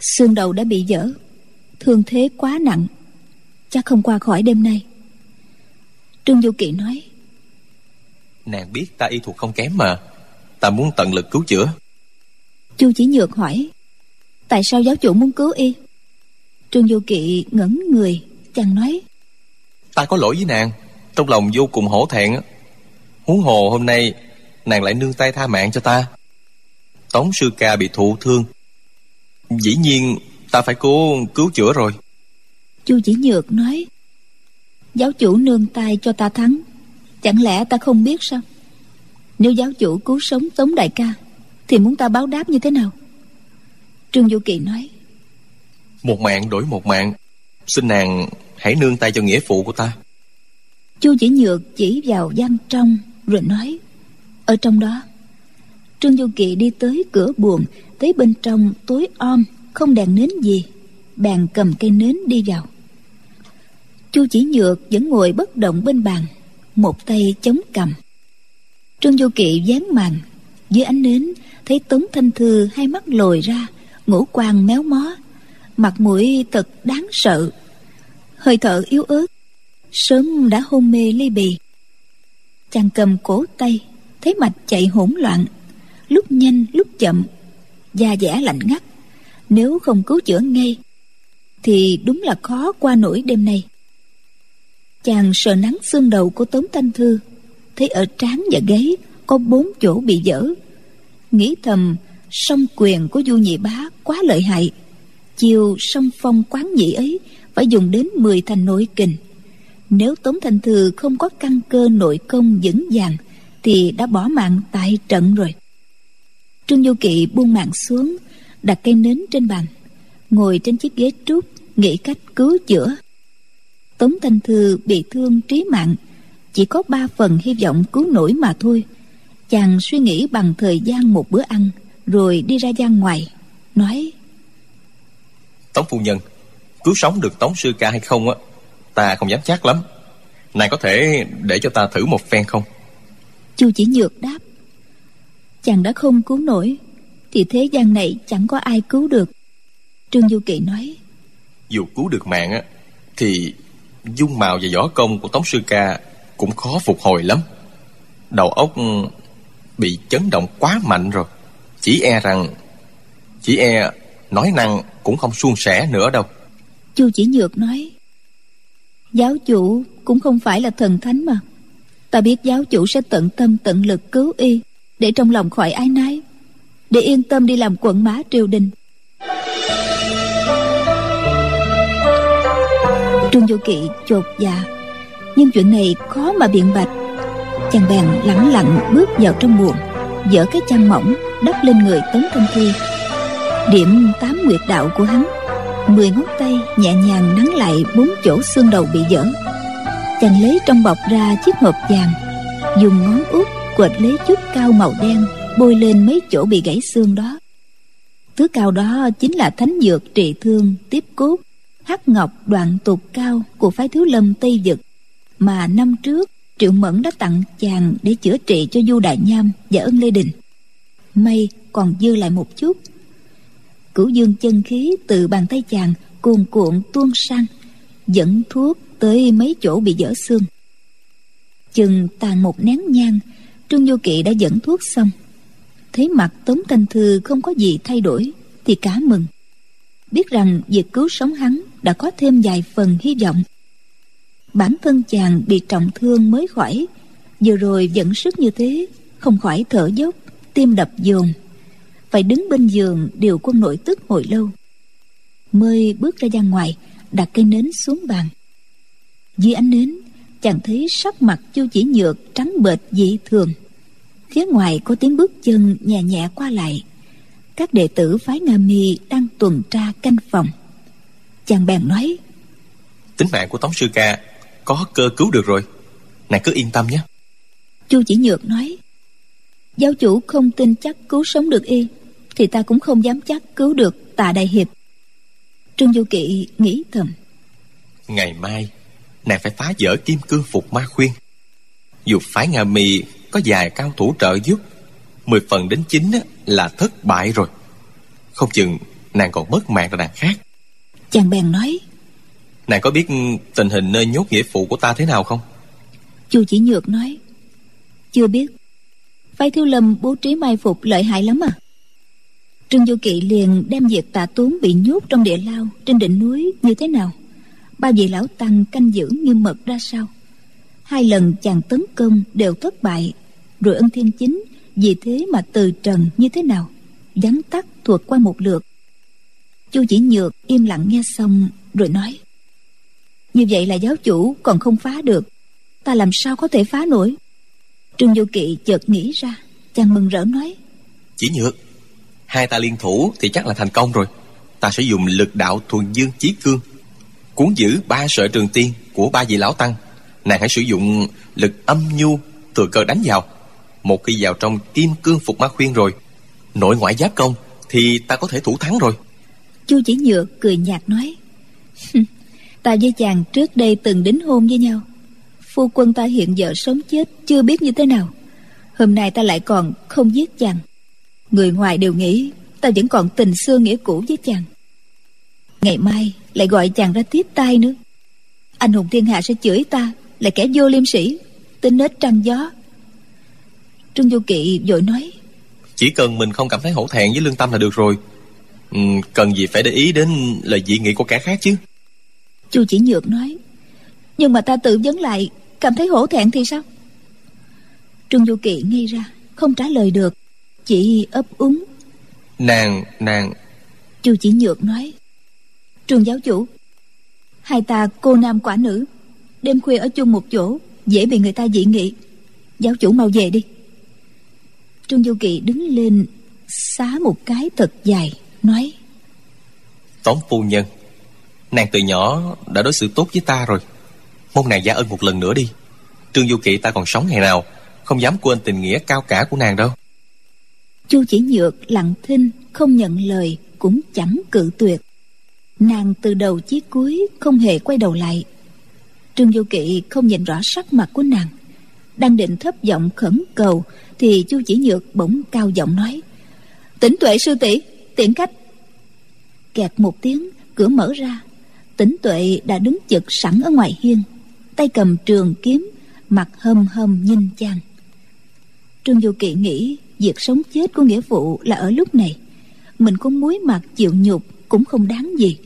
Xương đầu đã bị dở thương thế quá nặng chắc không qua khỏi đêm nay. Trương du kỵ nói. Nàng biết ta y thuật không kém mà ta muốn tận lực cứu chữa. Chu chỉ nhược hỏi tại sao giáo chủ muốn cứu y? Trương du kỵ ngẩn người chàng nói. Ta có lỗi với nàng trong lòng vô cùng hổ thẹn. Huống hồ hôm nay nàng lại nương tay tha mạng cho ta. Tống sư ca bị thụ thương. Dĩ nhiên ta phải cố cứu chữa rồi. Chu chỉ nhược nói Giáo chủ nương tay cho ta thắng Chẳng lẽ ta không biết sao? Nếu giáo chủ cứu sống Tống Đại ca Thì muốn ta báo đáp như thế nào Trương Du Kỳ nói. Một mạng đổi một mạng. Xin nàng hãy nương tay cho nghĩa phụ của ta. Chu chỉ nhược chỉ vào gian trong Rồi nói. Ở trong đó Trương Du Kỳ đi tới cửa buồng Thấy bên trong tối om Không đèn nến gì. Bèn cầm cây nến đi vào. Chu chỉ nhược vẫn ngồi bất động bên bàn Một tay chống cầm. Trương Du Kỵ dán màn. Dưới ánh nến Thấy Tống Thanh Thư hai mắt lồi ra Ngũ quan méo mó, Mặt mũi thật đáng sợ. Hơi thở yếu ớt, Sớm đã hôn mê ly bì. Chàng cầm cổ tay, Thấy mạch chạy hỗn loạn, Lúc nhanh lúc chậm, da dẻ lạnh ngắt. Nếu không cứu chữa ngay, thì đúng là khó qua nổi đêm nay. Chàng sờ nắng xương đầu của tống thanh thư, thấy ở trán và gáy có bốn chỗ bị dở. Nghĩ thầm song quyền của du nhị bá quá lợi hại. Chiều song phong quán nhị ấy phải dùng đến 10 thành nội kình. Nếu tống thanh thư không có căn cơ nội công vững vàng, thì đã bỏ mạng tại trận rồi. Trương du kỵ buông mạng xuống, đặt cây nến trên bàn, ngồi trên chiếc ghế trúc, nghĩ cách cứu chữa. Tống thanh thư bị thương trí mạng, chỉ có ba phần hy vọng cứu nổi mà thôi. Chàng suy nghĩ bằng thời gian một bữa ăn rồi đi ra gian ngoài nói tống phu nhân cứu sống được tống sư ca hay không á ta không dám chắc lắm. Này có thể để cho ta thử một phen không? Chu chỉ nhược đáp chàng đã không cứu nổi thì thế gian này chẳng có ai cứu được. Trương du kỳ nói dù cứu được mạng á thì dung mạo và võ công của tống sư ca cũng khó phục hồi lắm. Đầu óc bị chấn động quá mạnh rồi chỉ e rằng, chỉ e nói năng cũng không suôn sẻ nữa đâu. Chu chỉ nhược nói, giáo chủ cũng không phải là thần thánh mà. Ta biết giáo chủ sẽ tận tâm, tận lực cứu y, để trong lòng khỏi ái nái để yên tâm đi làm quận má triều đình. Trương du kỵ chột dạ nhưng chuyện này khó mà biện bạch. Chàng bèn lẳng lặng bước vào trong buồng dở cái chăn mỏng đắp lên người tống thanh thi điểm tám nguyệt đạo của hắn, mười ngón tay nhẹ nhàng nắn lại bốn chỗ xương đầu bị dở chàng lấy trong bọc ra chiếc hộp vàng, dùng ngón út quệt lấy chút cao màu đen bôi lên mấy chỗ bị gãy xương đó. Thứ cao đó chính là thánh dược trị thương tiếp cốt, hắc ngọc đoạn tục cao của phái thiếu lâm tây dực mà năm trước triệu mẫn đã tặng chàng để chữa trị cho du đại nham và ân lê đình mây còn dư lại một chút. Cửu dương chân khí từ bàn tay chàng cuồn cuộn tuôn sang, dẫn thuốc tới mấy chỗ bị dở xương. Chừng tàn một nén nhang trương vô kỵ đã dẫn thuốc xong. Thấy mặt tống thanh thư không có gì thay đổi, thì cá mừng. Biết rằng việc cứu sống hắn đã có thêm vài phần hy vọng. Bản thân chàng bị trọng thương mới khỏi, vừa rồi dẫn sức như thế, không khỏi thở dốc tim đập dồn. Phải đứng bên giường điều quân nội tức hồi lâu. Mới bước ra ra ngoài đặt cây nến xuống bàn. Dưới ánh nến chàng thấy sắc mặt chu chỉ nhược trắng bệch dị thường. Phía ngoài có tiếng bước chân nhẹ nhẹ qua lại. Các đệ tử phái nga mi đang tuần tra canh phòng. Chàng bèn nói tính mạng của tống sư ca có cơ cứu được rồi. Nàng cứ yên tâm nhé. Chu chỉ nhược nói giáo chủ không tin chắc cứu sống được y thì ta cũng không dám chắc cứu được tạ đại hiệp. Trương du kỵ nghĩ thầm. Ngày mai nàng phải phá vỡ kim cương phục ma khuyên. Dù phái nga mì có vài cao thủ trợ giúp mười phần đến chín là thất bại rồi. Không chừng nàng còn mất mạng là đàn khác. Chàng bèn nói nàng có biết tình hình nơi nhốt nghĩa phụ của ta thế nào không? Chu chỉ nhược nói chưa biết phái thiếu lâm bố trí mai phục lợi hại lắm à. Trương du kỵ liền đem việc tạ tuấn bị nhốt trong địa lao trên đỉnh núi như thế nào? Ba vị lão tăng canh giữ nghiêm mật ra sao? Hai lần chàng tấn công đều thất bại, rồi ân thiên chính vì thế mà từ trần như thế nào? Vắn tắt thuộc qua một lượt. Chu chỉ nhược im lặng nghe xong rồi nói, như vậy là giáo chủ còn không phá được, ta làm sao có thể phá nổi? Trương vô kỵ chợt nghĩ ra chàng mừng rỡ nói chỉ nhược hai ta liên thủ thì chắc là thành công rồi. Ta sẽ dùng lực đạo thuần dương chí cương cuốn giữ ba sợi trường tiên của ba vị lão tăng. Nàng hãy sử dụng lực âm nhu thừa cơ đánh vào. Một khi vào trong kim cương phục ma khuyên rồi nội ngoại giáp công thì ta có thể thủ thắng rồi. Chu chỉ nhược cười nhạt nói ta với chàng trước đây từng đính hôn với nhau phu quân ta hiện giờ sống chết chưa biết như thế nào. Hôm nay ta lại còn không giết chàng. Người ngoài đều nghĩ ta vẫn còn tình xưa nghĩa cũ với chàng. Ngày mai lại gọi chàng ra tiếp tay nữa. Anh hùng thiên hạ sẽ chửi ta là kẻ vô liêm sĩ tính nết trăng gió. Trương du kỵ vội nói chỉ cần mình không cảm thấy hổ thẹn với lương tâm là được rồi. Ừ, Cần gì phải để ý đến lời dị nghị của kẻ khác chứ? Chu chỉ nhược nói Nhưng mà ta tự vấn lại Cảm thấy hổ thẹn thì sao? Trương Du Kỵ ngây ra Không trả lời được Chỉ ấp úng. Nàng, nàng. Chu chỉ nhược nói Trương giáo chủ Hai ta cô nam quả nữ Đêm khuya ở chung một chỗ Dễ bị người ta dị nghị. Giáo chủ mau về đi. Trương Du Kỵ đứng lên Xá một cái thật dài Nói Tống phu nhân Nàng từ nhỏ đã đối xử tốt với ta rồi Mong nàng gia ơn một lần nữa đi. Trương Du Kỵ ta còn sống ngày nào, Không dám quên tình nghĩa cao cả của nàng đâu. Chu chỉ nhược lặng thinh, Không nhận lời, Cũng chẳng cự tuyệt. Nàng từ đầu chí cuối Không hề quay đầu lại. Trương Du Kỵ không nhìn rõ sắc mặt của nàng. Đang định thấp giọng khẩn cầu, Thì Chu chỉ nhược bỗng cao giọng nói, Tỉnh tuệ sư tỷ tiện khách. Kẹt một tiếng, Cửa mở ra. Tỉnh tuệ đã đứng chực sẵn ở ngoài hiên. Tay cầm trường kiếm Mặt hâm hâm nhìn chàng. Trương Du Kỵ nghĩ Việc sống chết của nghĩa phụ là ở lúc này. Mình có muối mặt chịu nhục Cũng không đáng gì.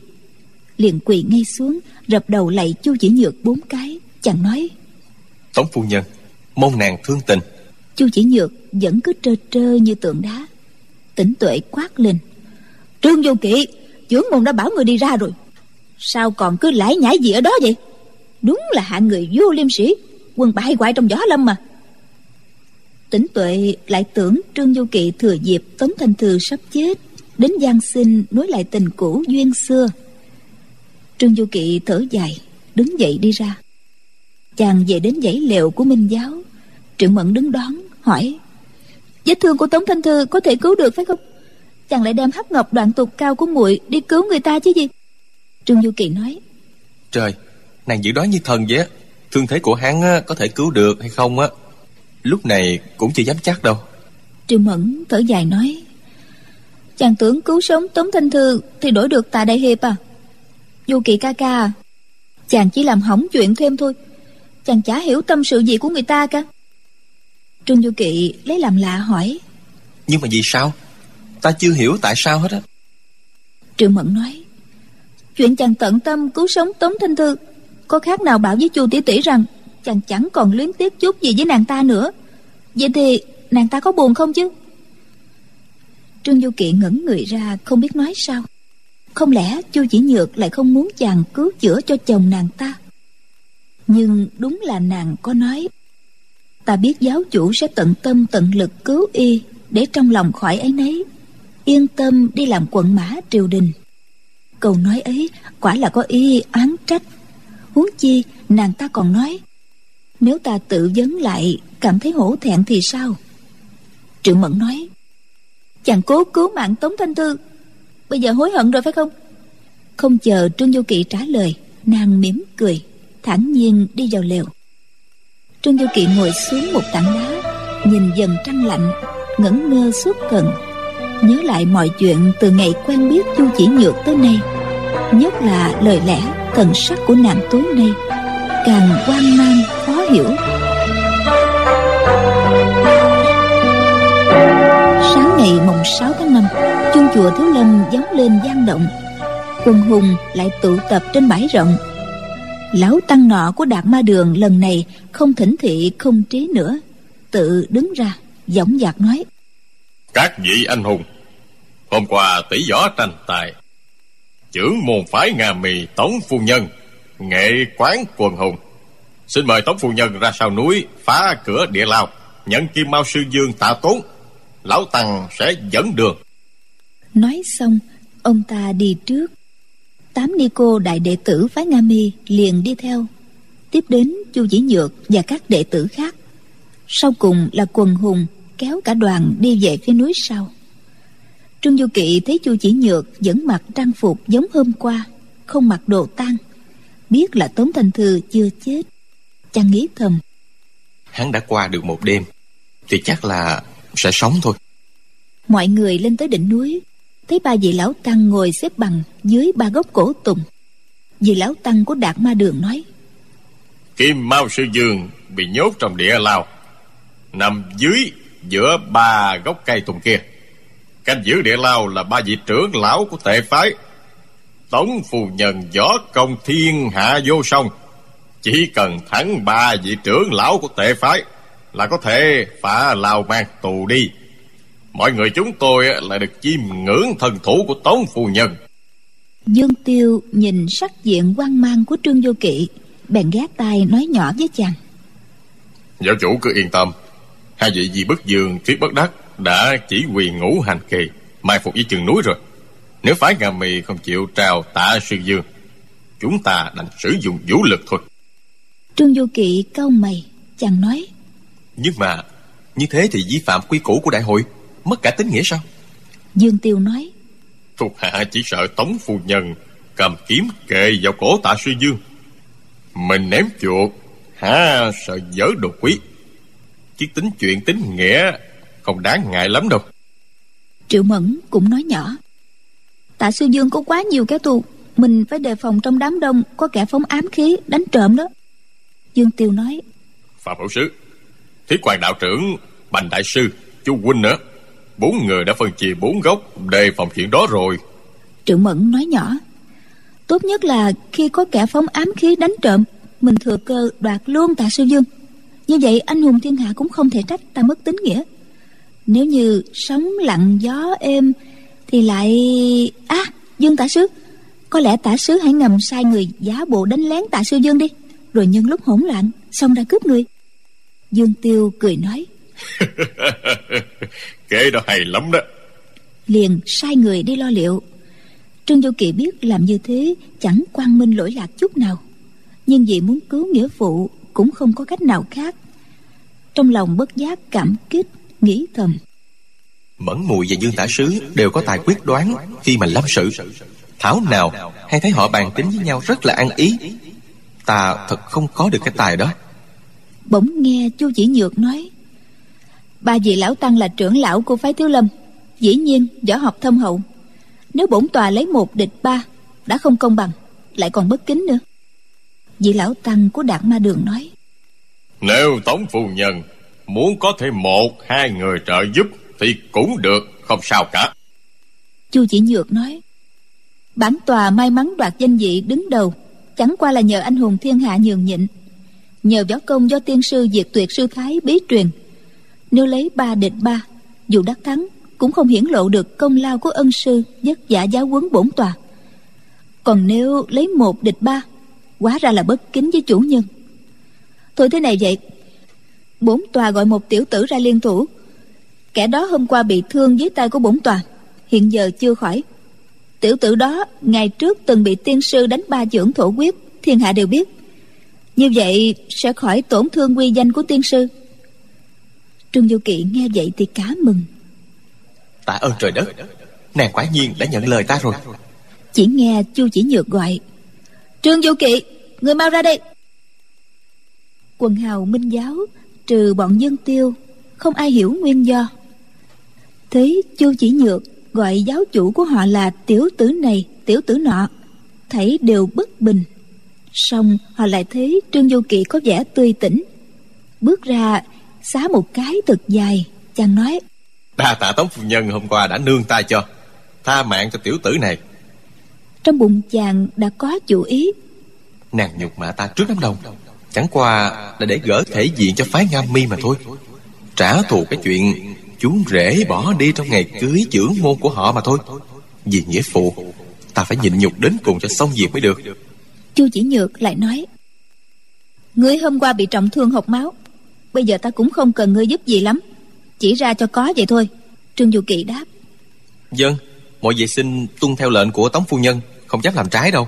Liền quỳ ngay xuống Rập đầu lạy chu chỉ nhược bốn cái Chàng nói Tống phu nhân Mong nàng thương tình. Chu chỉ nhược vẫn cứ trơ trơ như tượng đá. Tỉnh tuệ quát lên trương vô kỵ trưởng môn đã bảo người đi ra rồi. Sao còn cứ lải nhải gì ở đó vậy đúng là hạng người vô liêm sĩ quân bại hoại trong gió lâm mà. Tỉnh tuệ lại tưởng trương du kỵ thừa dịp tống thanh thư sắp chết, đến giang sinh nối lại tình cũ duyên xưa. Trương du kỵ thở dài, đứng dậy đi ra. Chàng về đến dãy lều của minh giáo. Triệu mẫn đứng đón, hỏi, vết thương của tống thanh thư có thể cứu được phải không? Chàng lại đem hắc ngọc đoạn tục cao của muội đi cứu người ta chứ gì? Trương du kỳ nói, trời nàng giữ đó như thần vậy á. Thương thế của hắn á, có thể cứu được hay không á. Lúc này cũng chưa dám chắc đâu. Triệu mẫn thở dài nói chàng tưởng cứu sống tống thanh thư thì đổi được tạ đại hiệp à? Du kỳ ca ca chàng chỉ làm hỏng chuyện thêm thôi. Chàng chả hiểu tâm sự gì của người ta cả. Trương du kỵ lấy làm lạ hỏi nhưng mà vì sao? Ta chưa hiểu tại sao hết á. Triệu mẫn nói chuyện chàng tận tâm cứu sống tống thanh thư có khác nào bảo với chu tỷ tỷ rằng chàng chẳng còn luyến tiếc chút gì với nàng ta nữa? Vậy thì nàng ta có buồn không chứ? Trương du kỵ ngẩn người ra, không biết nói sao. Không lẽ chu chỉ nhược lại không muốn chàng cứu chữa cho chồng nàng ta? Nhưng đúng là nàng có nói, ta biết giáo chủ sẽ tận tâm tận lực cứu y để trong lòng khỏi ấy nấy. Yên tâm đi làm quận mã triều đình. Câu nói ấy quả là có ý oán trách huống chi, nàng ta còn nói, nếu ta tự vấn lại, cảm thấy hổ thẹn thì sao? Triệu mẫn nói, chàng cố cứu mạng tống thanh thư, bây giờ hối hận rồi phải không? Không chờ trương du kỵ trả lời, nàng mỉm cười, thản nhiên đi vào lều. Trương du kỵ ngồi xuống một tảng đá, nhìn dần trăng lạnh, ngẩn ngơ suốt cần nhớ lại mọi chuyện từ ngày quen biết chu chỉ nhược tới nay, nhất là lời lẽ thần sắc của nàng tối nay càng hoang mang, khó hiểu. Sáng ngày mùng 6 tháng 5 chuông chùa thiếu lâm gióng lên gian động. Quân hùng lại tụ tập trên bãi rộng. Lão tăng nọ của đạt ma đường lần này không thỉnh thị, không trí nữa, tự đứng ra dõng dạc nói. Các vị anh hùng, hôm qua tỷ võ tranh tài trưởng môn phái nga mì tống phu nhân, nghệ quán quần hùng. Xin mời tống phu nhân ra sau núi, phá cửa địa lao. Nhận kim mao sư dương tạ tốn, lão tăng sẽ dẫn đường. Nói xong, ông ta đi trước. Tám ni cô đại đệ tử phái nga mi liền đi theo. Tiếp đến chu dĩ nhược và các đệ tử khác. Sau cùng là quần hùng kéo cả đoàn đi về phía núi sau trương du kỵ thấy chu chỉ nhược vẫn mặc trang phục giống hôm qua không mặc đồ tang biết là tống thanh thư chưa chết. Chàng nghĩ thầm hắn đã qua được một đêm thì chắc là sẽ sống thôi. Mọi người lên tới đỉnh núi thấy ba vị lão tăng ngồi xếp bằng dưới ba gốc cổ tùng. Vị lão tăng của đạt ma đường nói kim mao sư dương bị nhốt trong địa lao nằm dưới giữa ba gốc cây tùng kia Canh giữ địa lao là ba vị trưởng lão của tệ phái. Tống phù nhân gió công thiên hạ vô song. Chỉ cần thắng ba vị trưởng lão của tệ phái Là có thể phá lao mang tù đi. Mọi người chúng tôi lại được chiêm ngưỡng thần thủ của Tống phù nhân. Dương Tiêu nhìn sắc diện quan mang của Trương Vô Kỵ Bèn ghé tay nói nhỏ với chàng. Giáo chủ cứ yên tâm. Hai vị gì bất dương thiết bất đắc Đã chỉ quyền ngũ hành kỳ Mai phục với chừng núi rồi. Nếu phái Nga mì không chịu trao tạ sư dương Chúng ta đành sử dụng vũ lực thôi. Trương Vô Kỵ cau mày Chàng nói. Nhưng mà Như thế thì vi phạm quy củ của đại hội Mất cả tính nghĩa sao? Dương Tiêu nói. Thuộc hạ chỉ sợ tống phu nhân Cầm kiếm kề vào cổ tạ sư dương. Mình ném chuột Hả sợ dở đồ quý. Chứ tính chuyện tính nghĩa Không đáng ngại lắm đâu. Triệu Mẫn cũng nói nhỏ. Tạ Sư Dương có quá nhiều kẻ tù Mình phải đề phòng trong đám đông Có kẻ phóng ám khí đánh trộm đó. Dương Tiêu nói Phạm hữu sứ Thiết quan đạo trưởng Bành đại sư Chú huynh nữa Bốn người đã phân chia bốn góc Đề phòng chuyện đó rồi. Triệu Mẫn nói nhỏ Tốt nhất là khi có kẻ phóng ám khí đánh trộm Mình thừa cơ đoạt luôn tạ sư dương. Như vậy anh hùng thiên hạ cũng không thể trách ta mất tính nghĩa Nếu như sóng lặng gió êm Thì lại... À Dương tả sứ Có lẽ tả sứ hãy ngầm sai người giá bộ đánh lén tạ sư dương đi. Rồi nhân lúc hỗn loạn Xong ra cướp người. Dương Tiêu cười nói. (laughs) Kế đó hay lắm đó. Liền sai người đi lo liệu. Trương Du Kỳ biết làm như thế Chẳng quang minh lỗi lạc chút nào. Nhưng vì muốn cứu nghĩa phụ Cũng không có cách nào khác. Trong lòng bất giác cảm kích Nghĩ thầm. Mẫn mùi và Dương Tả Sứ Đều có tài quyết đoán khi mà lâm sự. Thảo nào hay thấy họ bàn tính với nhau rất là ăn ý. Ta thật không có được cái tài đó. Bỗng nghe chu chỉ nhược nói Ba vị lão tăng là trưởng lão của phái thiếu lâm Dĩ nhiên võ học thâm hậu. Nếu bổn tòa lấy một địch ba Đã không công bằng Lại còn bất kính nữa. Vị lão tăng của Đạt Ma Đường nói Nếu Tống Phu Nhân Muốn có thêm một, hai người trợ giúp Thì cũng được, Không sao cả. Chu chỉ nhược nói, Bản tòa may mắn đoạt danh vị đứng đầu, Chẳng qua là nhờ anh hùng thiên hạ nhường nhịn. Nhờ võ công do tiên sư diệt tuyệt sư thái bí truyền, Nếu lấy ba địch ba, Dù đắc thắng, Cũng không hiển lộ được công lao của ân sư Vất giả giáo huấn bổn tòa. Còn nếu lấy một địch ba, Quá ra là bất kính với chủ nhân. Thôi thế này vậy Bổn tòa gọi một tiểu tử ra liên thủ. Kẻ đó hôm qua bị thương dưới tay của bổn tòa Hiện giờ chưa khỏi. Tiểu tử đó ngày trước từng bị tiên sư đánh ba chưởng thổ quyết Thiên hạ đều biết. Như vậy sẽ khỏi tổn thương quy danh của tiên sư. Trương Du Kỵ nghe vậy thì cá mừng. Tạ ơn trời đất Nàng quả nhiên đã nhận lời ta rồi. Chỉ nghe Chu Chỉ Nhược gọi Trương Du Kỵ Người mau ra đây. Quần hào minh giáo Trừ bọn dân tiêu Không ai hiểu nguyên do. Thấy Chu Chỉ Nhược gọi giáo chủ của họ là tiểu tử này tiểu tử nọ thấy đều bất bình. Song họ lại thấy trương du kỵ có vẻ tươi tỉnh. Bước ra xá một cái thật dài chàng nói Đa tạ tống phu nhân hôm qua đã nương tay cho. Tha mạng cho tiểu tử này. Trong bụng chàng đã có chủ ý. Nàng nhục mạ ta trước đám đông Chẳng qua là để gỡ thể diện cho phái Nga mi mà thôi. Trả thù cái chuyện chú rể bỏ đi trong ngày cưới trưởng môn của họ mà thôi. Vì nghĩa phụ Ta phải nhịn nhục đến cùng cho xong việc mới được. Chu chỉ nhược lại nói ngươi hôm qua bị trọng thương hộc máu bây giờ ta cũng không cần ngươi giúp gì lắm. Chỉ ra cho có vậy thôi. Trương du kỵ đáp Dân Mọi việc xin tuân theo lệnh của Tống Phu Nhân Không dám làm trái đâu.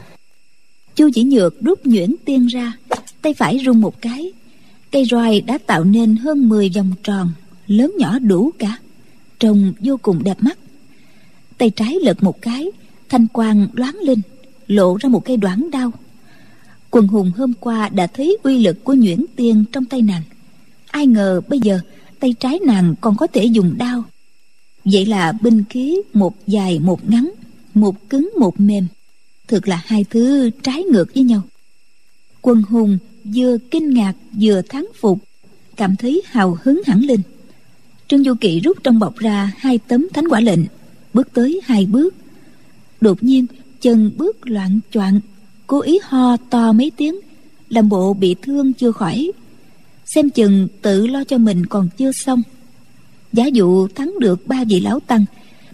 Chu chỉ nhược rút nhuyễn tiên ra tay phải rung một cái. Cây roi đã tạo nên hơn 10 vòng tròn, lớn nhỏ đủ cả. Trông vô cùng đẹp mắt. Tay trái lật một cái, thanh quang loáng lên, lộ ra một cây đoản đao. Quần hùng hôm qua đã thấy uy lực của nhuyễn tiên trong tay nàng. Ai ngờ bây giờ, tay trái nàng còn có thể dùng đao. Vậy là binh khí một dài một ngắn, một cứng một mềm. Thực là hai thứ trái ngược với nhau quần hùng, vừa kinh ngạc, vừa thắng phục, cảm thấy hào hứng hẳn lên. Trương du kỵ rút trong bọc ra hai tấm thánh quả lệnh, bước tới hai bước. Đột nhiên, chân bước loạn choạng, cố ý ho to mấy tiếng, làm bộ bị thương chưa khỏi. Xem chừng tự lo cho mình còn chưa xong. Giả dụ thắng được ba vị lão tăng,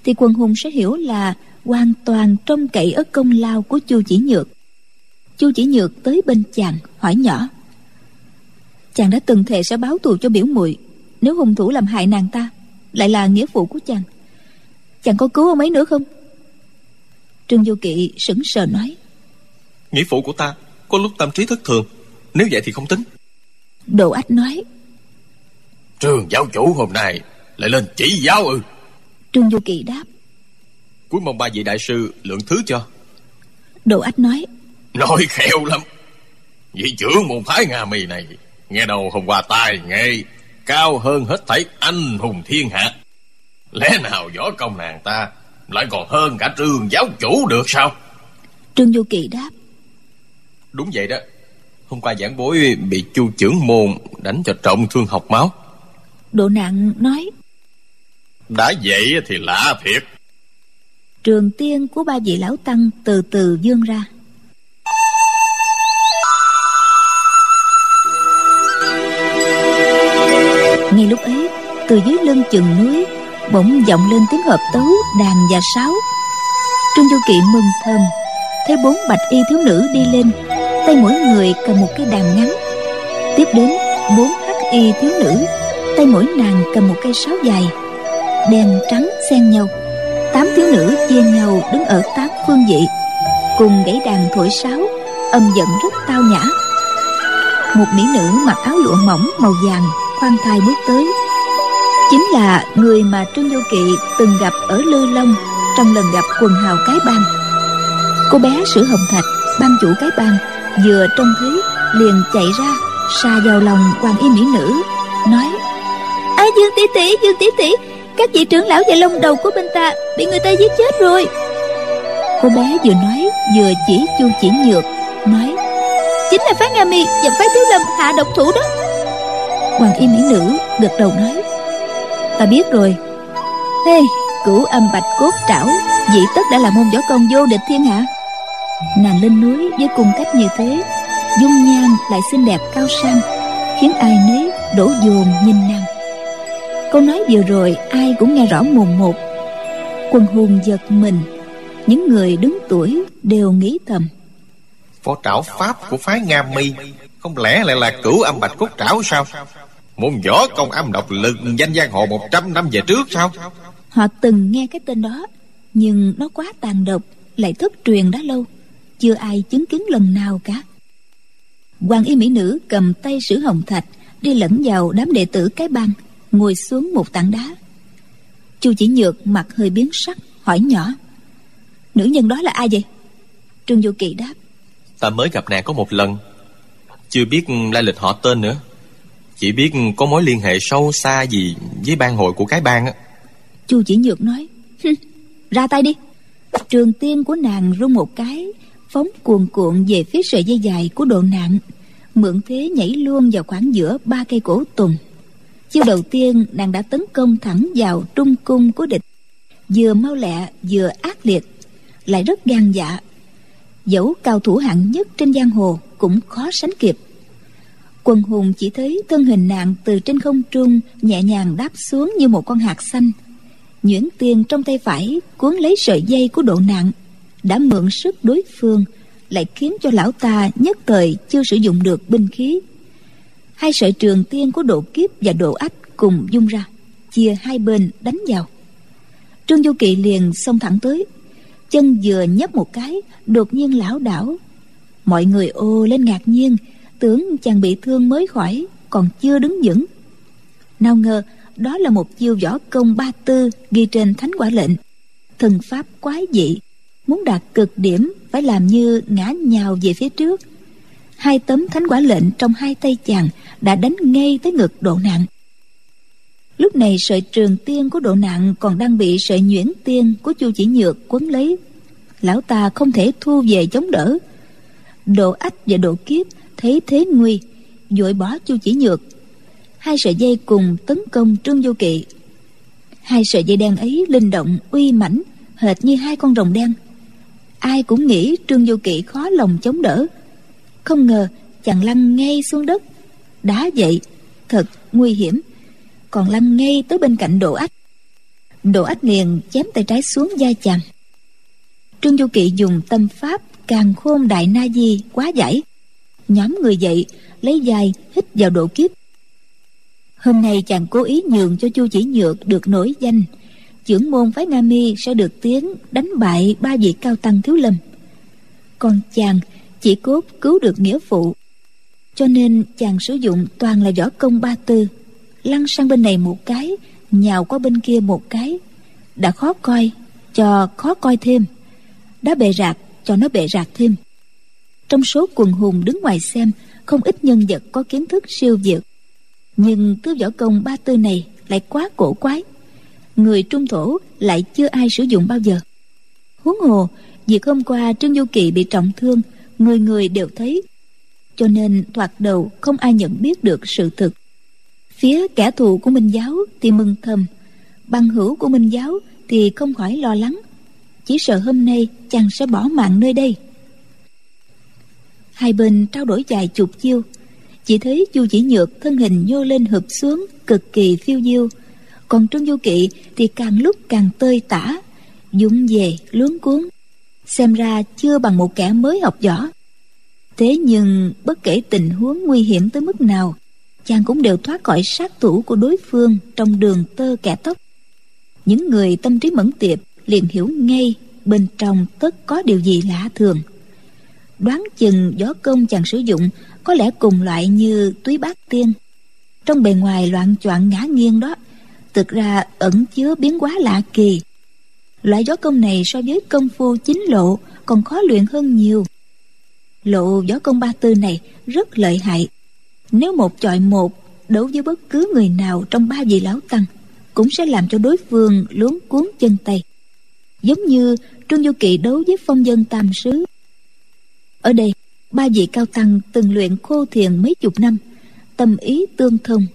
thì quần hùng sẽ hiểu là hoàn toàn trông cậy ở công lao của chu chỉ nhược chu chỉ nhược tới bên chàng hỏi nhỏ. Chàng đã từng thề sẽ báo thù cho biểu muội nếu hung thủ làm hại nàng ta lại là nghĩa phụ của chàng. Chàng có cứu ông ấy nữa không? Trương du kỵ sững sờ nói. Nghĩa phụ của ta có lúc tâm trí thất thường nếu vậy thì không tính. Đồ ách nói. Trường giáo chủ hôm nay lại lên chỉ giáo ư. Trương du kỳ đáp. Cuối mong ba vị đại sư lượng thứ cho. Đồ ách nói nói khéo lắm. Vị trưởng môn phái nga mì này nghe đầu hôm qua tài nghệ cao hơn hết thảy anh hùng thiên hạ. Lẽ nào võ công nàng ta lại còn hơn cả trường giáo chủ được sao? Trương du kỳ đáp. Đúng vậy đó. Hôm qua giảng bối bị chu trưởng môn đánh cho trọng thương học máu. Độ nặng nói đã vậy thì lạ thiệt. Trường tiên của ba vị lão tăng từ từ dương ra ngay lúc ấy, từ dưới lưng chừng núi, bỗng vọng lên tiếng hợp tấu đàn và sáo. Trương du kỵ mừng thầm, thấy bốn bạch y thiếu nữ đi lên, tay mỗi người cầm một cây đàn ngắn. Tiếp đến, bốn hắc y thiếu nữ, tay mỗi nàng cầm một cây sáo dài, đen trắng xen nhau. Tám thiếu nữ chia nhau đứng ở tám phương vị, cùng gãy đàn thổi sáo, âm giận rất tao nhã. Một mỹ nữ mặc áo lụa mỏng màu vàng khoan thai bước tới. Chính là người mà trương du kỵ từng gặp ở lư long trong lần gặp quần hào cái bang. Cô bé sử hồng thạch ban chủ cái bang, vừa trông thấy, liền chạy ra, xa vào lòng hoàng y mỹ nữ, nói a dương tỷ tỷ, dương tỷ tỷ, các vị trưởng lão và lông đầu của bên ta bị người ta giết chết rồi. Cô bé vừa nói, vừa chỉ chu chỉ nhược, nói, chính là phái nga mi và phái thiếu lâm hạ độc thủ đó hoàng y mỹ nữ gật đầu nói. Ta biết rồi. Hey, cửu âm bạch cốt trảo dĩ tất đã là môn võ công vô địch thiên hạ. Nàng lên núi với cung cách như thế dung nhan lại xinh đẹp cao sang khiến ai nấy đổ dồn nhìn nàng. Câu nói vừa rồi ai cũng nghe rõ mồn một. Quần hùng giật mình những người đứng tuổi đều nghĩ thầm. Phó trảo pháp của phái nga mi không lẽ lại là cửu âm bạch cốt trảo sao? Môn võ công âm độc lực danh giang hồ 100 năm về trước sao? Họ từng nghe cái tên đó nhưng nó quá tàn độc lại thất truyền đã lâu. Chưa ai chứng kiến lần nào cả. Hoàng y mỹ nữ cầm tay sử hồng thạch đi lẫn vào đám đệ tử cái bang ngồi xuống một tảng đá. Chu chỉ nhược mặt hơi biến sắc hỏi nhỏ nữ nhân đó là ai vậy? Trương du kỳ đáp ta mới gặp nàng có một lần chưa biết lai lịch họ tên nữa chỉ biết có mối liên hệ sâu xa gì với ban hội của cái bang á. Chu chỉ nhược nói ra tay đi. Trường tiên của nàng rung một cái, phóng cuồn cuộn về phía sợi dây dài của độ nạn mượn thế nhảy luôn vào khoảng giữa ba cây cổ tùng. Chiêu đầu tiên, nàng đã tấn công thẳng vào trung cung của địch, vừa mau lẹ vừa ác liệt, lại rất gan dạ. Dẫu cao thủ hạng nhất trên giang hồ cũng khó sánh kịp quần hùng chỉ thấy thân hình nàng từ trên không trung nhẹ nhàng đáp xuống như một con hạt xanh. Nhuyễn tiền trong tay phải cuốn lấy sợi dây của độ nạn, đã mượn sức đối phương, lại khiến cho lão ta nhất thời chưa sử dụng được binh khí. Hai sợi trường tiên của độ kiếp và độ ách cùng dung ra, chia hai bên đánh vào. Trương du kỳ liền xông thẳng tới, chân vừa nhấp một cái, đột nhiên lão đảo. Mọi người ô lên ngạc nhiên tưởng chàng bị thương mới khỏi, còn chưa đứng vững. Nào ngờ, đó là một chiêu võ công ba tư ghi trên thánh quả lệnh. Thần pháp quái dị, muốn đạt cực điểm phải làm như ngã nhào về phía trước. Hai tấm thánh quả lệnh trong hai tay chàng đã đánh ngay tới ngực độ nặng. Lúc này sợi trường tiên của độ nặng còn đang bị sợi nhuyễn tiên của chu chỉ nhược quấn lấy. Lão ta không thể thu về chống đỡ. Độ ách và độ kiếp thấy thế nguy vội bỏ chu chỉ nhược. Hai sợi dây cùng tấn công trương vô kỵ. Hai sợi dây đen ấy linh động, uy mãnh, hệt như hai con rồng đen. Ai cũng nghĩ trương vô kỵ khó lòng chống đỡ. Không ngờ chàng lăn ngay xuống đất, đá dậy, thật nguy hiểm. Còn lăn ngay tới bên cạnh độ ách. Độ ách liền chém tay trái xuống da chàng. Trương du kỵ dùng tâm pháp càng khôn đại na di quá giải nhóm người dậy, lấy dài hít vào độ kiếp. Hôm nay chàng cố ý nhường cho chu chỉ nhược được nổi danh. Trưởng môn phái nga mi sẽ được tiếng đánh bại ba vị cao tăng thiếu lâm. Còn chàng chỉ cốt cứu được nghĩa phụ. Cho nên chàng sử dụng toàn là võ công ba tư. Lăn sang bên này một cái, nhào qua bên kia một cái. Đã khó coi, cho khó coi thêm. Đã bệ rạc, cho nó bệ rạc thêm trong số quần hùng đứng ngoài xem, không ít nhân vật có kiến thức siêu việt. Nhưng thứ võ công ba tư này lại quá cổ quái. Người trung thổ lại chưa ai sử dụng bao giờ. Huống hồ việc hôm qua trương du kỳ bị trọng thương, người người đều thấy. Cho nên thoạt đầu không ai nhận biết được sự thực. Phía kẻ thù của minh giáo thì mừng thầm. Băng hữu của minh giáo thì không khỏi lo lắng. Chỉ sợ hôm nay chàng sẽ bỏ mạng nơi đây hai bên trao đổi dài chục chiêu. Chỉ thấy chu chỉ nhược thân hình nhô lên hụp xuống, cực kỳ phiêu diêu. Còn trương du kỵ thì càng lúc càng tơi tả, dũng về, luống cuốn. Xem ra chưa bằng một kẻ mới học võ. Thế nhưng bất kể tình huống nguy hiểm tới mức nào, chàng cũng đều thoát khỏi sát thủ của đối phương trong đường tơ kẻ tóc. Những người tâm trí mẫn tiệp liền hiểu ngay bên trong tất có điều gì lạ thường đoán chừng gió công chàng sử dụng có lẽ cùng loại như túy bát tiên. Trong bề ngoài loạn choạng ngã nghiêng đó, thực ra ẩn chứa biến hóa lạ kỳ. Loại gió công này so với công phu chính lộ còn khó luyện hơn nhiều. Lộ gió công ba tư này rất lợi hại. Nếu một chọi một đấu với bất cứ người nào trong ba vị lão tăng, cũng sẽ làm cho đối phương luống cuốn chân tay. Giống như trương du kỵ đấu với phong dân tam sứ ở đây, ba vị cao tăng từng luyện khô thiền mấy chục năm, tâm ý tương thông.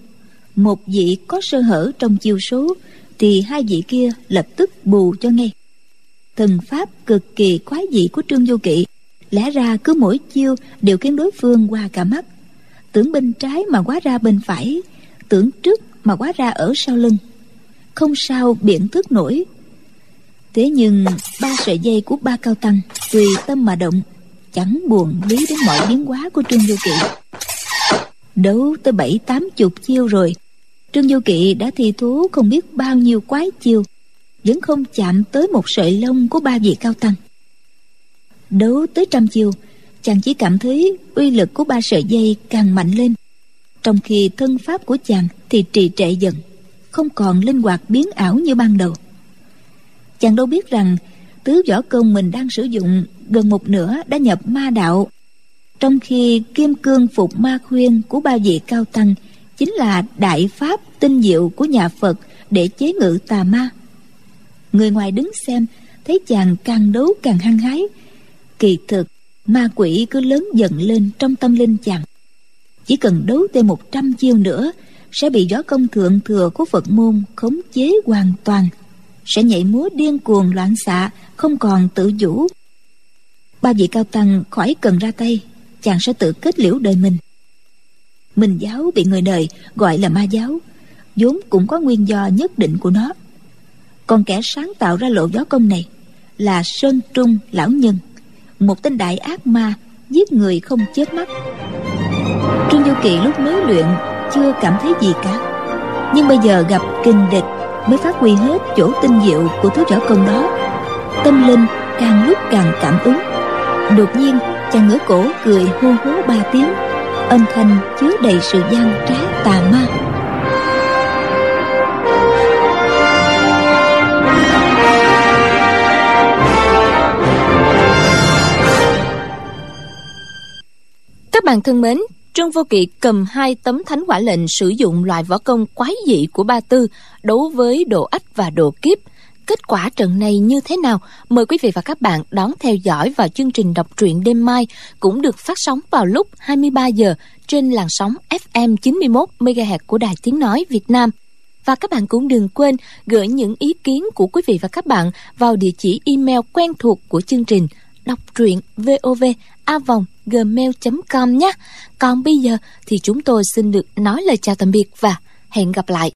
Một vị có sơ hở trong chiêu số, thì hai vị kia lập tức bù cho ngay. Thần pháp cực kỳ quái dị của trương du kỵ, lẽ ra cứ mỗi chiêu đều khiến đối phương qua cả mắt. Tưởng bên trái mà quá ra bên phải, tưởng trước mà quá ra ở sau lưng. Không sao biện thức nổi. Thế nhưng ba sợi dây của ba cao tăng tùy tâm mà động chẳng buồn lý đến mọi biến hóa của trương du kỵ. Đấu tới bảy, tám chục chiêu rồi, trương du kỵ đã thi thú không biết bao nhiêu quái chiêu, vẫn không chạm tới một sợi lông của ba vị cao tăng. Đấu tới trăm chiêu, chàng chỉ cảm thấy uy lực của ba sợi dây càng mạnh lên. Trong khi thân pháp của chàng thì trì trệ dần, không còn linh hoạt biến ảo như ban đầu. Chàng đâu biết rằng tứ võ công mình đang sử dụng, gần một nửa đã nhập ma đạo. Trong khi kim cương phục ma khuyên của ba vị cao tăng chính là đại pháp tinh diệu của nhà phật để chế ngự tà ma. Người ngoài đứng xem, thấy chàng càng đấu càng hăng hái. Kỳ thực, ma quỷ cứ lớn dần lên trong tâm linh chàng. Chỉ cần đấu thêm một trăm chiêu nữa, sẽ bị gió công thượng thừa của phật môn khống chế hoàn toàn sẽ nhảy múa điên cuồng loạn xạ, không còn tự chủ. Ba vị cao tăng khỏi cần ra tay, chàng sẽ tự kết liễu đời mình. Minh giáo bị người đời gọi là ma giáo, vốn cũng có nguyên do nhất định của nó. Còn kẻ sáng tạo ra lộ gió công này là sơn trung lão nhân, một tên đại ác ma giết người không chết mắt. Trương du kỳ lúc mới luyện chưa cảm thấy gì cả, nhưng bây giờ gặp kinh địch mới phát huy hết chỗ tinh diệu của thứ võ công đó. Tâm linh càng lúc càng cảm ứng. Đột nhiên chàng ngửa cổ cười hô hố ba tiếng. Âm thanh chứa đầy sự gian trá tà ma. Các bạn thân mến, Trương Vô Kỵ cầm hai tấm thánh quả lệnh sử dụng loại võ công quái dị của Ba Tư đấu với Độ Ách và Độ Kiếp. Kết quả trận này như thế nào? Mời quý vị và các bạn đón theo dõi vào chương trình đọc truyện đêm mai cũng được phát sóng vào lúc 23 giờ trên làn sóng FM 91 MHz của Đài Tiếng Nói Việt Nam. Và các bạn cũng đừng quên gửi những ý kiến của quý vị và các bạn vào địa chỉ email quen thuộc của chương trình đọc truyện gmail.com nhé. Còn bây giờ thì chúng tôi xin được nói lời chào tạm biệt và hẹn gặp lại.